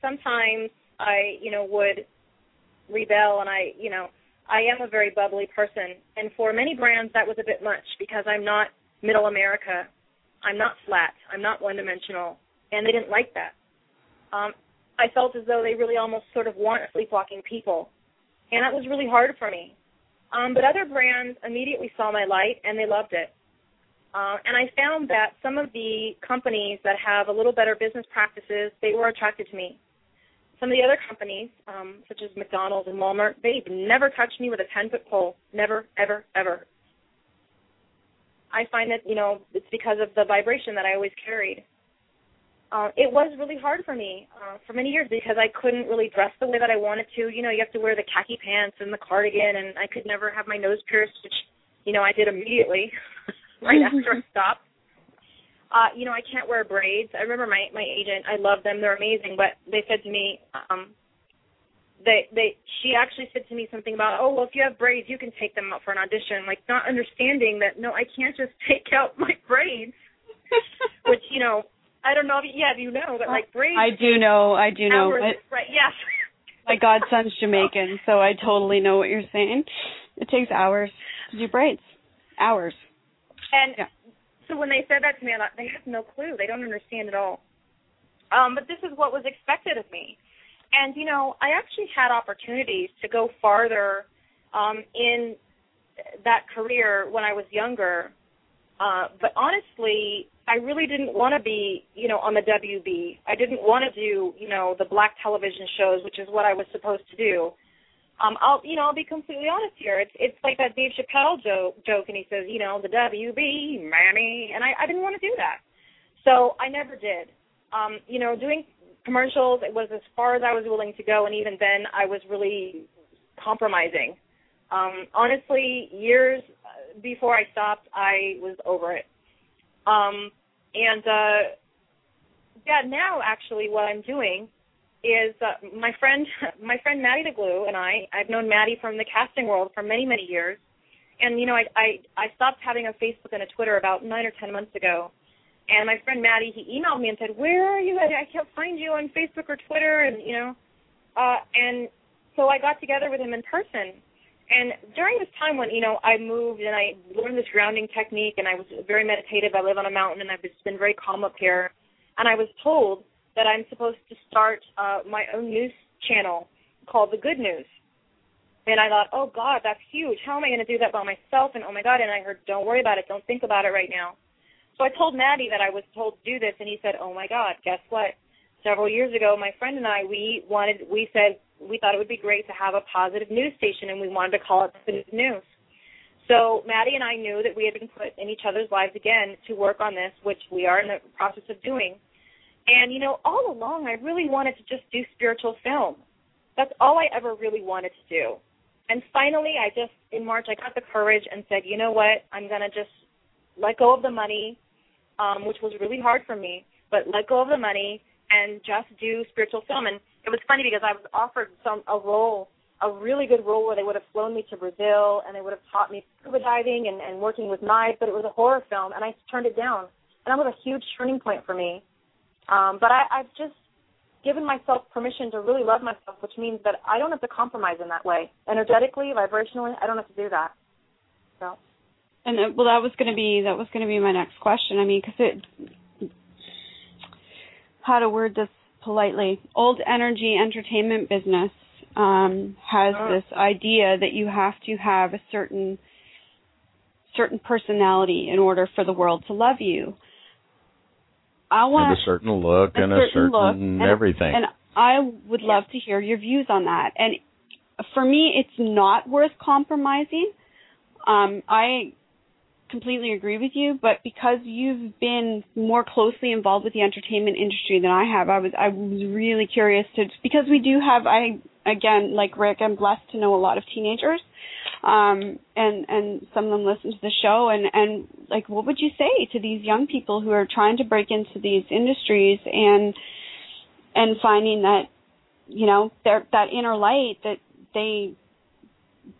Speaker 4: sometimes I, you know, would rebel and I, you know, I am a very bubbly person, and for many brands that was a bit much because I'm not middle America, I'm not flat, I'm not one dimensional, and they didn't like that. Um, I felt as though they really almost sort of want sleepwalking people, and that was really hard for me. Um, but other brands immediately saw my light and they loved it. Uh, and I found that some of the companies that have a little better business practices, they were attracted to me. Some of the other companies, um, such as McDonald's and Walmart, they've never touched me with a 10 foot pole. Never, ever, ever. I find that, you know, it's because of the vibration that I always carried. Uh, it was really hard for me uh, for many years because I couldn't really dress the way that I wanted to. You know, you have to wear the khaki pants and the cardigan, and I could never have my nose pierced, which, you know, I did immediately right after I stopped uh, you know, I can't wear braids. I remember my my agent. I love them. They're amazing. But they said to me, um, they they she actually said to me something about, oh well, if you have braids, you can take them out for an audition. Like not understanding that no, I can't just take out my braids. Which you know, I don't know if yeah, do you know, but like braids.
Speaker 3: I do know. I do know.
Speaker 4: Hours, right? Yes.
Speaker 3: my godson's Jamaican, so I totally know what you're saying. It takes hours to do braids. Hours.
Speaker 4: And yeah so when they said that to me, I thought they have no clue. They don't understand at all. Um, but this is what was expected of me. And you know, I actually had opportunities to go farther um, in that career when I was younger. Uh, but honestly, I really didn't want to be, you know, on the WB. I didn't want to do, you know, the black television shows, which is what I was supposed to do. Um, I'll you know I'll be completely honest here. It's it's like that Dave Chappelle joke joke, and he says you know the WB, mammy, and I I didn't want to do that, so I never did. Um, you know, doing commercials it was as far as I was willing to go, and even then I was really compromising. Um, honestly, years before I stopped, I was over it. Um, and uh, yeah, now actually what I'm doing is uh, my friend my friend Maddie the Glue and I. I've known Maddie from the casting world for many many years, and you know I I I stopped having a Facebook and a Twitter about nine or ten months ago. And my friend Maddie, he emailed me and said, "Where are you? I can't find you on Facebook or Twitter." And you know, uh, and so I got together with him in person. And during this time when you know I moved and I learned this grounding technique, and I was very meditative. I live on a mountain, and I've just been very calm up here. And I was told that I'm supposed to start uh, my own news channel called The Good News. And I thought, oh God, that's huge. How am I going to do that by myself? And oh my God, and I heard, don't worry about it. Don't think about it right now. So I told Maddie that I was told to do this, and he said, oh my God, guess what? Several years ago, my friend and I, we wanted, we said we thought it would be great to have a positive news station, and we wanted to call it The Good News. So Maddie and I knew that we had been put in each other's lives again to work on this, which we are in the process of doing. And you know, all along I really wanted to just do spiritual film. That's all I ever really wanted to do. And finally, I just in March I got the courage and said, you know what, I'm gonna just let go of the money, um, which was really hard for me, but let go of the money and just do spiritual film. And it was funny because I was offered some a role, a really good role where they would have flown me to Brazil and they would have taught me scuba diving and, and working with knives, but it was a horror film, and I turned it down. And that was a huge turning point for me um, but I, I've just given myself permission to really love myself, which means that I don't have to compromise in that way. Energetically, vibrationally, I don't have to do that. So.
Speaker 3: And uh, well, that was going to be that was going to be my next question. I mean, because it, how to word this politely, old energy entertainment business um, has uh. this idea that you have to have a certain certain personality in order for the world to love you. I want
Speaker 2: a certain look
Speaker 3: a
Speaker 2: and
Speaker 3: certain
Speaker 2: a certain
Speaker 3: look, and,
Speaker 2: everything.
Speaker 3: And I would love to hear your views on that. And for me, it's not worth compromising. Um, I completely agree with you, but because you've been more closely involved with the entertainment industry than I have, I was I was really curious to because we do have I again like Rick, I'm blessed to know a lot of teenagers um, and and some of them listen to the show. And and like what would you say to these young people who are trying to break into these industries and and finding that you know their that inner light that they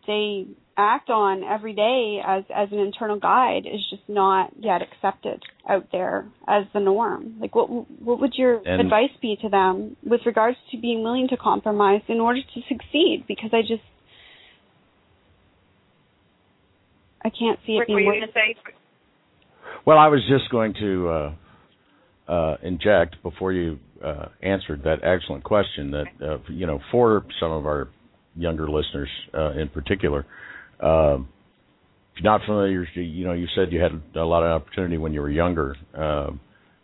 Speaker 3: they act on every day as as an internal guide is just not yet accepted out there as the norm? Like what what would your
Speaker 2: and
Speaker 3: advice be to them with regards to being willing to compromise in order to succeed? Because i just I can't see
Speaker 4: Rick,
Speaker 3: it
Speaker 4: were you going to say?
Speaker 2: Well, I was just going to uh, uh, inject before you uh, answered that excellent question that uh, you know for some of our younger listeners uh, in particular. Um, if you're not familiar, you, you know, you said you had a lot of opportunity when you were younger. Um,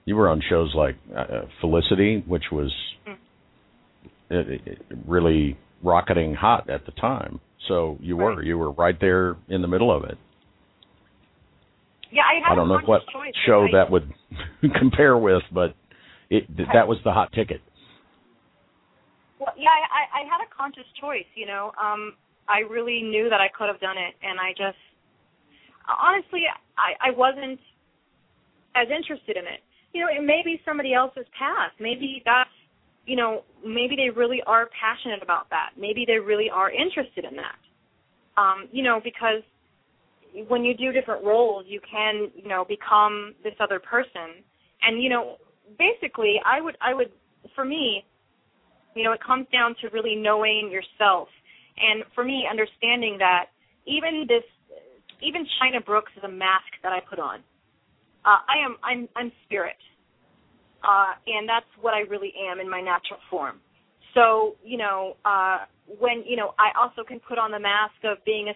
Speaker 2: you were on shows like uh, Felicity, which was uh, really rocketing hot at the time. So you were
Speaker 4: Right.
Speaker 2: you were right there in the middle of it.
Speaker 4: Yeah, I,
Speaker 2: I don't
Speaker 4: a
Speaker 2: know what
Speaker 4: choice.
Speaker 2: show
Speaker 4: I,
Speaker 2: that would compare with, but it that was the hot ticket.
Speaker 4: Well, yeah, I, I had a conscious choice. You know, um, I really knew that I could have done it, and I just honestly, I, I wasn't as interested in it. You know, it may be somebody else's path. Maybe that's, you know, maybe they really are passionate about that. Maybe they really are interested in that. Um, you know, because when you do different roles, you can, you know, become this other person. And you know, basically, I would, I would, for me, you know, it comes down to really knowing yourself. And for me, understanding that even this, even China Brooks is a mask that I put on. Uh, I am, I'm, I'm spirit, uh, and that's what I really am in my natural form. So, you know, uh, when you know, I also can put on the mask of being a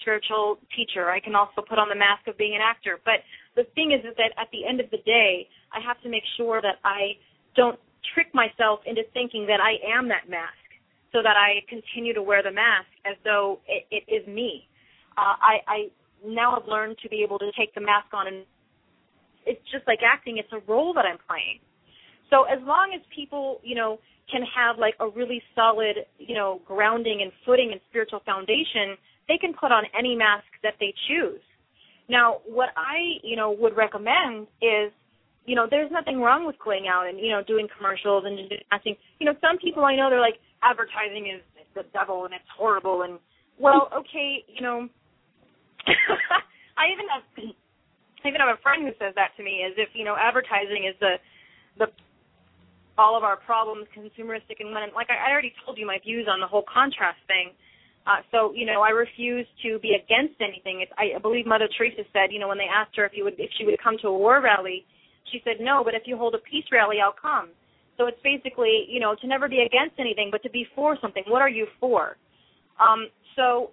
Speaker 4: spiritual teacher. I can also put on the mask of being an actor. But the thing is, is that at the end of the day, I have to make sure that I don't trick myself into thinking that I am that mask, so that I continue to wear the mask as though it, it is me. Uh, I, I now have learned to be able to take the mask on, and it's just like acting. It's a role that I'm playing. So as long as people, you know, can have like a really solid, you know, grounding and footing and spiritual foundation, they can put on any mask that they choose. Now, what I, you know, would recommend is, you know, there's nothing wrong with going out and, you know, doing commercials and acting. You know, some people I know they're like advertising is the devil and it's horrible and well, okay, you know, I even have I even have a friend who says that to me as if, you know, advertising is the the all of our problems consumeristic and when like I, already told you my views on the whole contrast thing. Uh, so you know, I refuse to be against anything. It's, I believe Mother Teresa said, you know, when they asked her if you would if she would come to a war rally, she said no, but if you hold a peace rally, I'll come. So it's basically, you know, to never be against anything, but to be for something. What are you for? Um, so,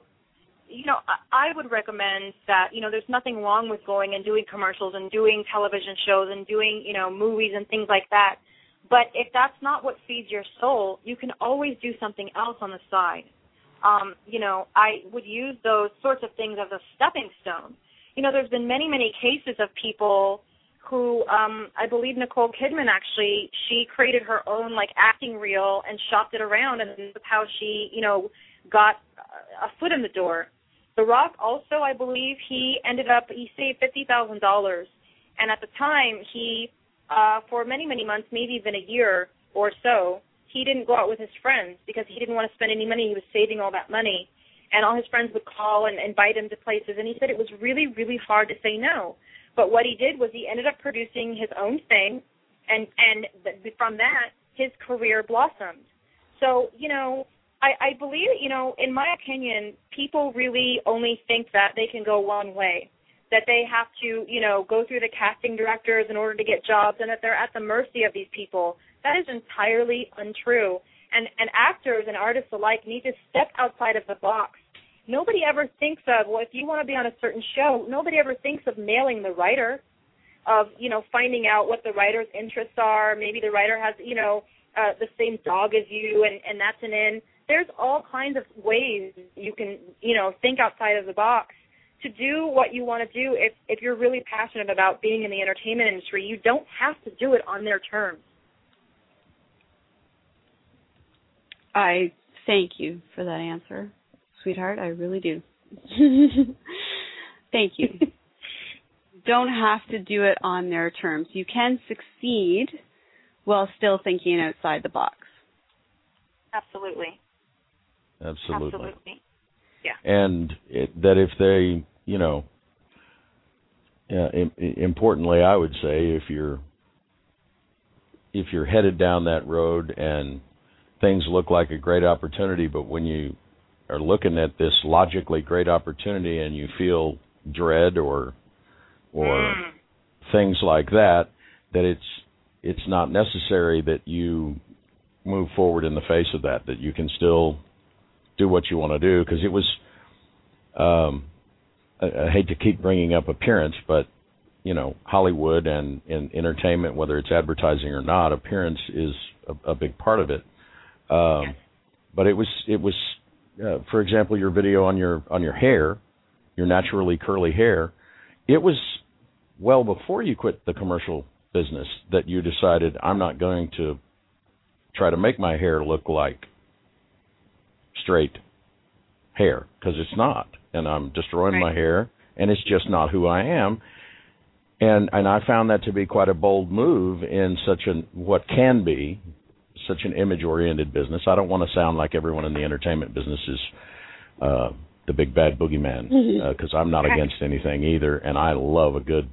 Speaker 4: you know, I, I would recommend that, you know, there's nothing wrong with going and doing commercials and doing television shows and doing, you know, movies and things like that. But if that's not what feeds your soul, you can always do something else on the side. Um, you know, I would use those sorts of things as a stepping stone. You know, there's been many, many cases of people who um I believe Nicole Kidman actually she created her own like acting reel and shopped it around and that's how she, you know, got a foot in the door. The Rock also I believe he ended up he saved fifty thousand dollars and at the time he uh for many, many months, maybe even a year or so, he didn't go out with his friends because he didn't want to spend any money. He was saving all that money. And all his friends would call and invite him to places and he said it was really, really hard to say no. But what he did was he ended up producing his own thing, and and th- from that his career blossomed. So you know, I, I believe you know, in my opinion, people really only think that they can go one way, that they have to you know go through the casting directors in order to get jobs, and that they're at the mercy of these people. That is entirely untrue. And and actors and artists alike need to step outside of the box nobody ever thinks of well if you want to be on a certain show nobody ever thinks of mailing the writer of you know finding out what the writer's interests are maybe the writer has you know uh, the same dog as you and and that's an in there's all kinds of ways you can you know think outside of the box to do what you want to do if if you're really passionate about being in the entertainment industry you don't have to do it on their terms
Speaker 3: I thank you for that answer, sweetheart. I really do. thank you. Don't have to do it on their terms. You can succeed while still thinking outside the box.
Speaker 4: absolutely
Speaker 2: Absolutely.
Speaker 4: absolutely Yeah.
Speaker 2: and it, that if they, you know, uh, im- importantly, I would say if you're if you're headed down that road and things look like a great opportunity, but when you are looking at this logically great opportunity and you feel dread or or
Speaker 4: Mm.
Speaker 2: things like that that it's it's not necessary that you move forward in the face of that that you can still do what you want to do because it was um I, I hate to keep bringing up appearance but you know Hollywood and in entertainment whether it's advertising or not appearance is a, a big part of it. Um but it was it was uh, for example your video on your on your hair your naturally curly hair it was well before you quit the commercial business that you decided I'm not going to try to make my hair look like straight hair because it's not and I'm destroying my hair and it's just not who I am. And and I found that to be quite a bold move in such an what can be such an image oriented business. I don't want to sound like everyone in the entertainment business is uh the big bad boogeyman because I'm not against anything either and I love a good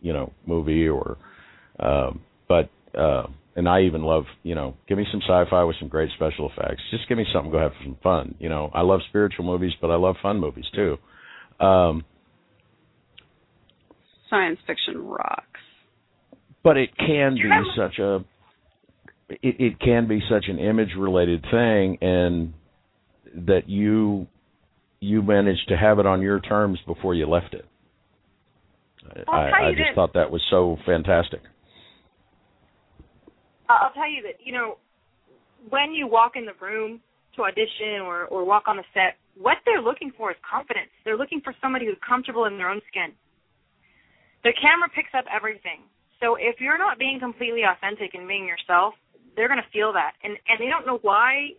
Speaker 2: you know movie or um but uh and I even love, you know, give me some sci-fi with some great special effects. Just give me something go have some fun. You know, I love spiritual movies, but I love fun movies too. Um
Speaker 3: Science fiction rocks.
Speaker 2: but it can be such a it, it can be such an image related thing and that you you managed to have it on your terms before you left it I, I just thought that was so fantastic
Speaker 4: I'll tell you that you know when you walk in the room to audition or or walk on the set, what they're looking for is confidence. They're looking for somebody who's comfortable in their own skin. The camera picks up everything. So if you're not being completely authentic and being yourself, they're gonna feel that, and and they don't know why.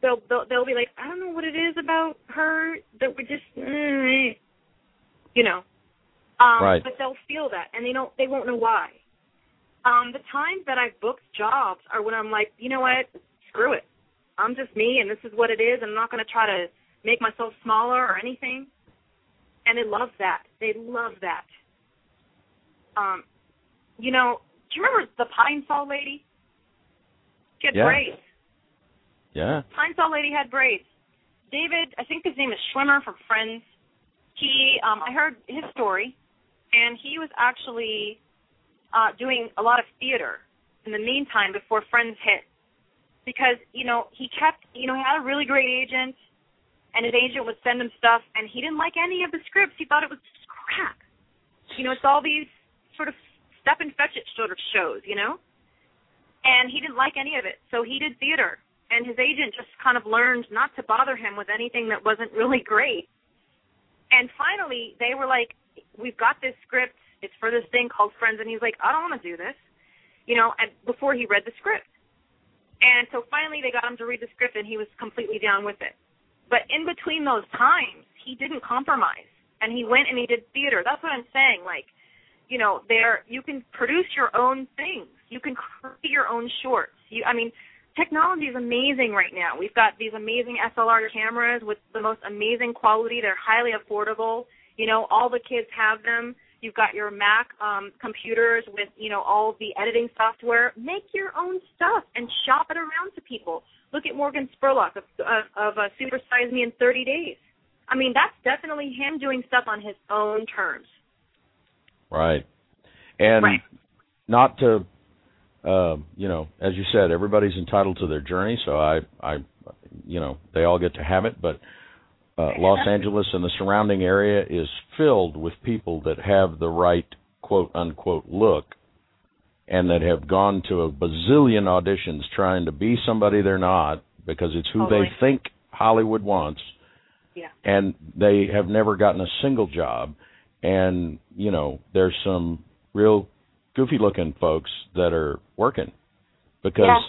Speaker 4: They'll they'll, they'll be like, I don't know what it is about her that we just, mm, you know. Um,
Speaker 2: Right.
Speaker 4: But they'll feel that, and they don't they won't know why. Um, the times that I've booked jobs are when I'm like, you know what, screw it. I'm just me, and this is what it is. and I'm not going to try to make myself smaller or anything. And they love that. They love that. Um, you know, do you remember the Pine Sol lady? She had
Speaker 2: Yeah.
Speaker 4: braids.
Speaker 2: yeah
Speaker 4: Pine Sol lady had braids. David, I think his name is Schwimmer from Friends. He, um, I heard his story, and he was actually uh, doing a lot of theater in the meantime before Friends hit, because you know he kept, you know, he had a really great agent, and his agent would send him stuff, and he didn't like any of the scripts. He thought it was just crap. You know, it's all these sort of step and fetch it sort of shows, you know, and he didn't like any of it, so he did theater and his agent just kind of learned not to bother him with anything that wasn't really great. And finally, they were like, "We've got this script. It's for this thing called Friends." And he's like, "I don't want to do this," you know. And before he read the script, and so finally they got him to read the script, and he was completely down with it. But in between those times, he didn't compromise, and he went and he did theater. That's what I'm saying. Like, you know, there you can produce your own things. You can create your own shorts. You, I mean, technology is amazing right now. We've got these amazing SLR cameras with the most amazing quality. They're highly affordable. You know, all the kids have them. You've got your Mac um, computers with, you know, all the editing software. Make your own stuff and shop it around to people. Look at Morgan Spurlock of, of, of uh, Super Size Me in 30 Days. I mean, that's definitely him doing stuff on his own terms.
Speaker 2: right and
Speaker 4: Right.
Speaker 2: not to um you know as you said everybody's entitled to their journey so i i you know they all get to have it but uh, Los Angeles and the surrounding area is filled with people that have the right quote unquote look and that have gone to a bazillion auditions trying to be somebody they're not because it's who
Speaker 4: Totally.
Speaker 2: they think Hollywood wants.
Speaker 4: Yeah.
Speaker 2: and they have never gotten a single job. And you know there's some real goofy looking folks that are working because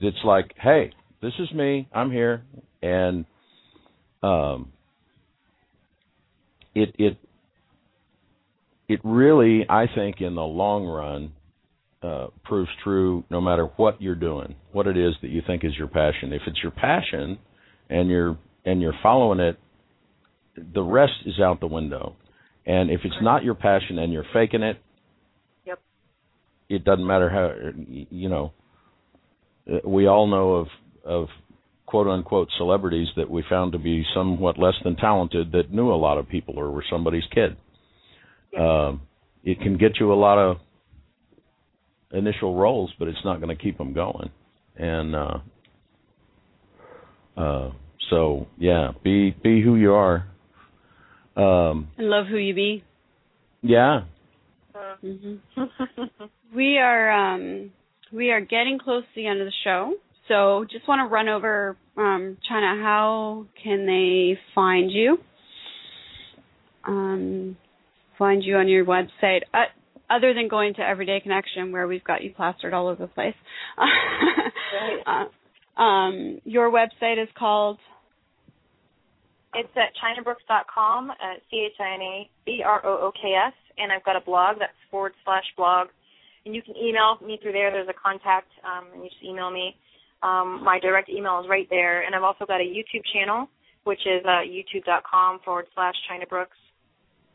Speaker 2: it's like hey this is me. I'm here. And um it it it really i think in the long run uh proves true no matter what you're doing what it is that you think is your passion if it's your passion and you're and you're following it the rest is out the window and if it's not your passion and you're faking it
Speaker 4: Yep.
Speaker 2: it doesn't matter how you know uh, we all know of of quote unquote celebrities that we found to be somewhat less than talented that knew a lot of people or were somebody's kid. Um, it can get you a lot of initial roles, but it's not going to keep them going. And uh, uh, so, yeah, be be who you are. Um,
Speaker 3: and love who you be.
Speaker 2: Yeah.
Speaker 3: hmm we are um, we are getting close to the end of the show. So just want to run over um, China. How can they find you? Um, find you on your website, uh, other than going to Everyday Connection, where we've got you plastered all over the place.
Speaker 4: right.
Speaker 3: uh, um, your website is called.
Speaker 4: It's at chinabrooks.com, uh, C H I N A B R O O K S, and I've got a blog that's forward slash blog. And you can email me through there. There's a contact, um, and you just email me. Um, my direct email is right there. And I've also got a YouTube channel, which is uh, youtube.com forward slash China Brooks.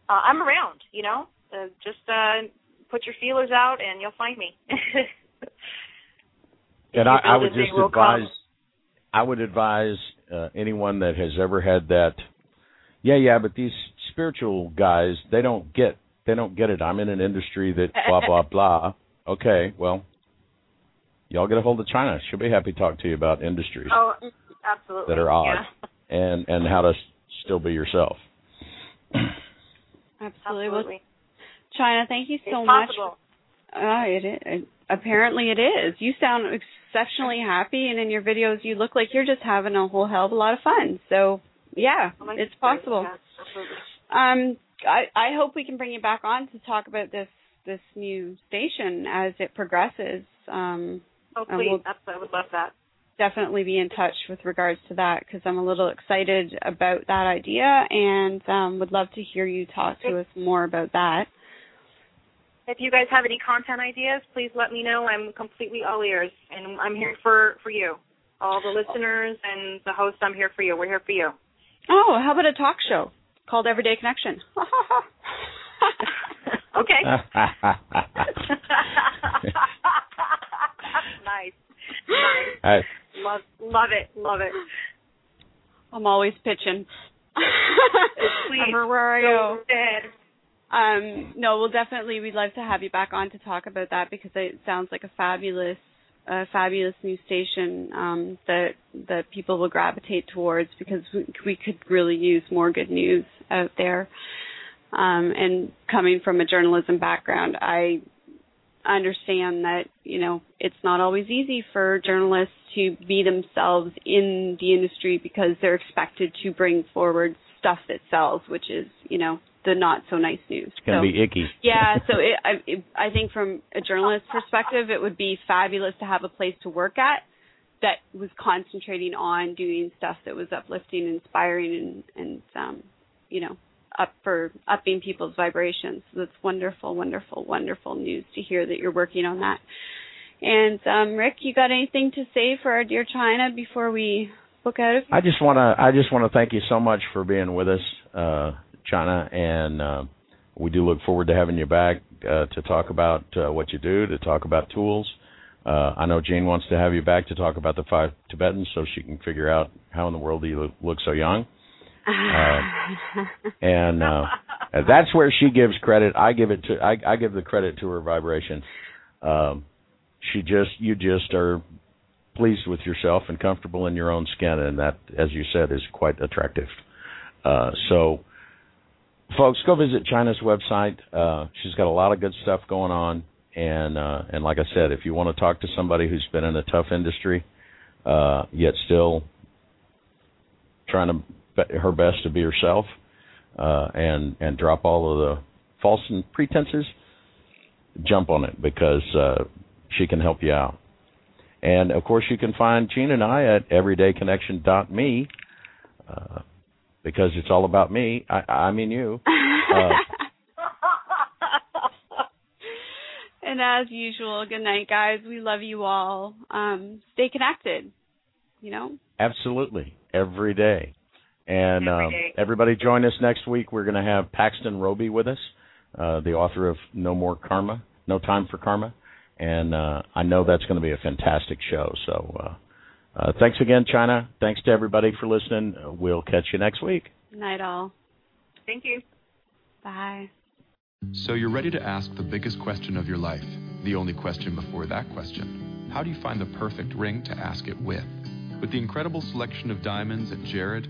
Speaker 4: Uh, I'm around, you know. Uh, just uh, put your feelers out, and you'll find me.
Speaker 2: and I, I would just advise
Speaker 4: come.
Speaker 2: I would advise uh, anyone that has ever had that yeah yeah but these spiritual guys they don't get they don't get it I'm in an industry that blah blah blah okay well y'all get a hold of China she'll be happy to talk to you about industries
Speaker 4: oh, absolutely.
Speaker 2: that are odd
Speaker 4: Yeah.
Speaker 2: and and how to s- still be yourself
Speaker 3: Absolutely. Well,
Speaker 4: Absolutely.
Speaker 3: China, thank you so
Speaker 4: it's
Speaker 3: much.
Speaker 4: possible.
Speaker 3: Uh, it is. Apparently, it is. You sound exceptionally happy, and in your videos, you look like you're just having a whole hell of a lot of fun. So, yeah,
Speaker 4: Oh,
Speaker 3: it's possible.
Speaker 4: yeah, absolutely.
Speaker 3: Um, I, I hope we can bring you back on to talk about this this new station as it progresses. Um,
Speaker 4: Oh,
Speaker 3: And
Speaker 4: please.
Speaker 3: we'll-
Speaker 4: That's, I would love that.
Speaker 3: definitely be in touch with regards to that because I'm a little excited about that idea and um, would love to hear you talk to us more about that.
Speaker 4: If you guys have any content ideas, please let me know. I'm completely all ears, and I'm here for for you, all the listeners and the host. I'm here for you. We're here for you.
Speaker 3: Oh, how about a talk show called Everyday Connection?
Speaker 4: okay. Nice. Love love it. Love it.
Speaker 3: I'm always pitching.
Speaker 4: Please.
Speaker 3: Everywhere I
Speaker 4: Go
Speaker 3: go. Um, no, we'll definitely. We'd love to have you back on to talk about that because it sounds like a fabulous, a fabulous new station um, that that people will gravitate towards because we, we could really use more good news out there. Um, and coming from a journalism background, I understand that you know it's not always easy for journalists to be themselves in the industry because they're expected to bring forward stuff that sells, which is you know the not so nice news.
Speaker 2: it's gonna
Speaker 3: so,
Speaker 2: be icky
Speaker 3: yeah, so it, I, it, I think from a journalist perspective, it would be fabulous to have a place to work at that was concentrating on doing stuff that was uplifting, inspiring, and and um, you know up for upping people's vibrations. So that's wonderful, wonderful, wonderful news to hear that you're working on that. And um, Rick, you got anything to say for our dear China before we book out of here?
Speaker 2: I just want to I just want to thank you so much for being with us, uh, China, and uh, we do look forward to having you back uh, to talk about uh, what you do, to talk about tools. Uh, I know Jane wants to have you back to talk about the five Tibetans, so she can figure out how in the world do you look, look so young. And uh, that's where she gives credit. I give it to I, I give the credit to her vibration. Um, she just you just are pleased with yourself and comfortable in your own skin, and that, as you said, is quite attractive. Uh, so, folks, go visit China's website. Uh, she's got a lot of good stuff going on, and uh, and like I said, if you want to talk to somebody who's been in a tough industry, uh, yet still trying to her best to be herself, uh, and and drop all of the false and pretenses, jump on it because uh, she can help you out. And of course, you can find Jean and I at everydayconnection.me uh, because it's all about me. I, I mean you. Uh,
Speaker 3: and as usual, good night, guys. We love you all. Um, stay connected. You know.
Speaker 2: absolutely, every day. And um, everybody join us next week. We're going to have Paxton Roby with us, uh, the author of No More Karma, No Time for Karma. And uh, I know that's going to be a fantastic show. So Uh, thanks again, China. Thanks to everybody for listening. Uh, we'll catch you next week.
Speaker 3: Night all.
Speaker 4: Thank you.
Speaker 3: Bye.
Speaker 6: So you're ready to ask the biggest question of your life, the only question before that question. How do you find the perfect ring to ask it with? With the incredible selection of diamonds at Jared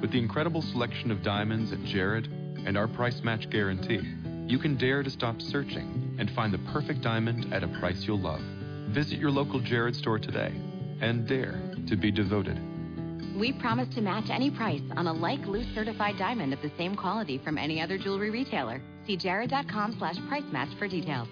Speaker 6: With the incredible selection of diamonds at Jared and our price match guarantee, you can dare to stop searching and find the perfect diamond at a price you'll love. Visit your local Jared store today and dare to be devoted.
Speaker 7: We promise to match any price on a like loose certified diamond of the same quality from any other jewelry retailer. See jared.com slash price match for details.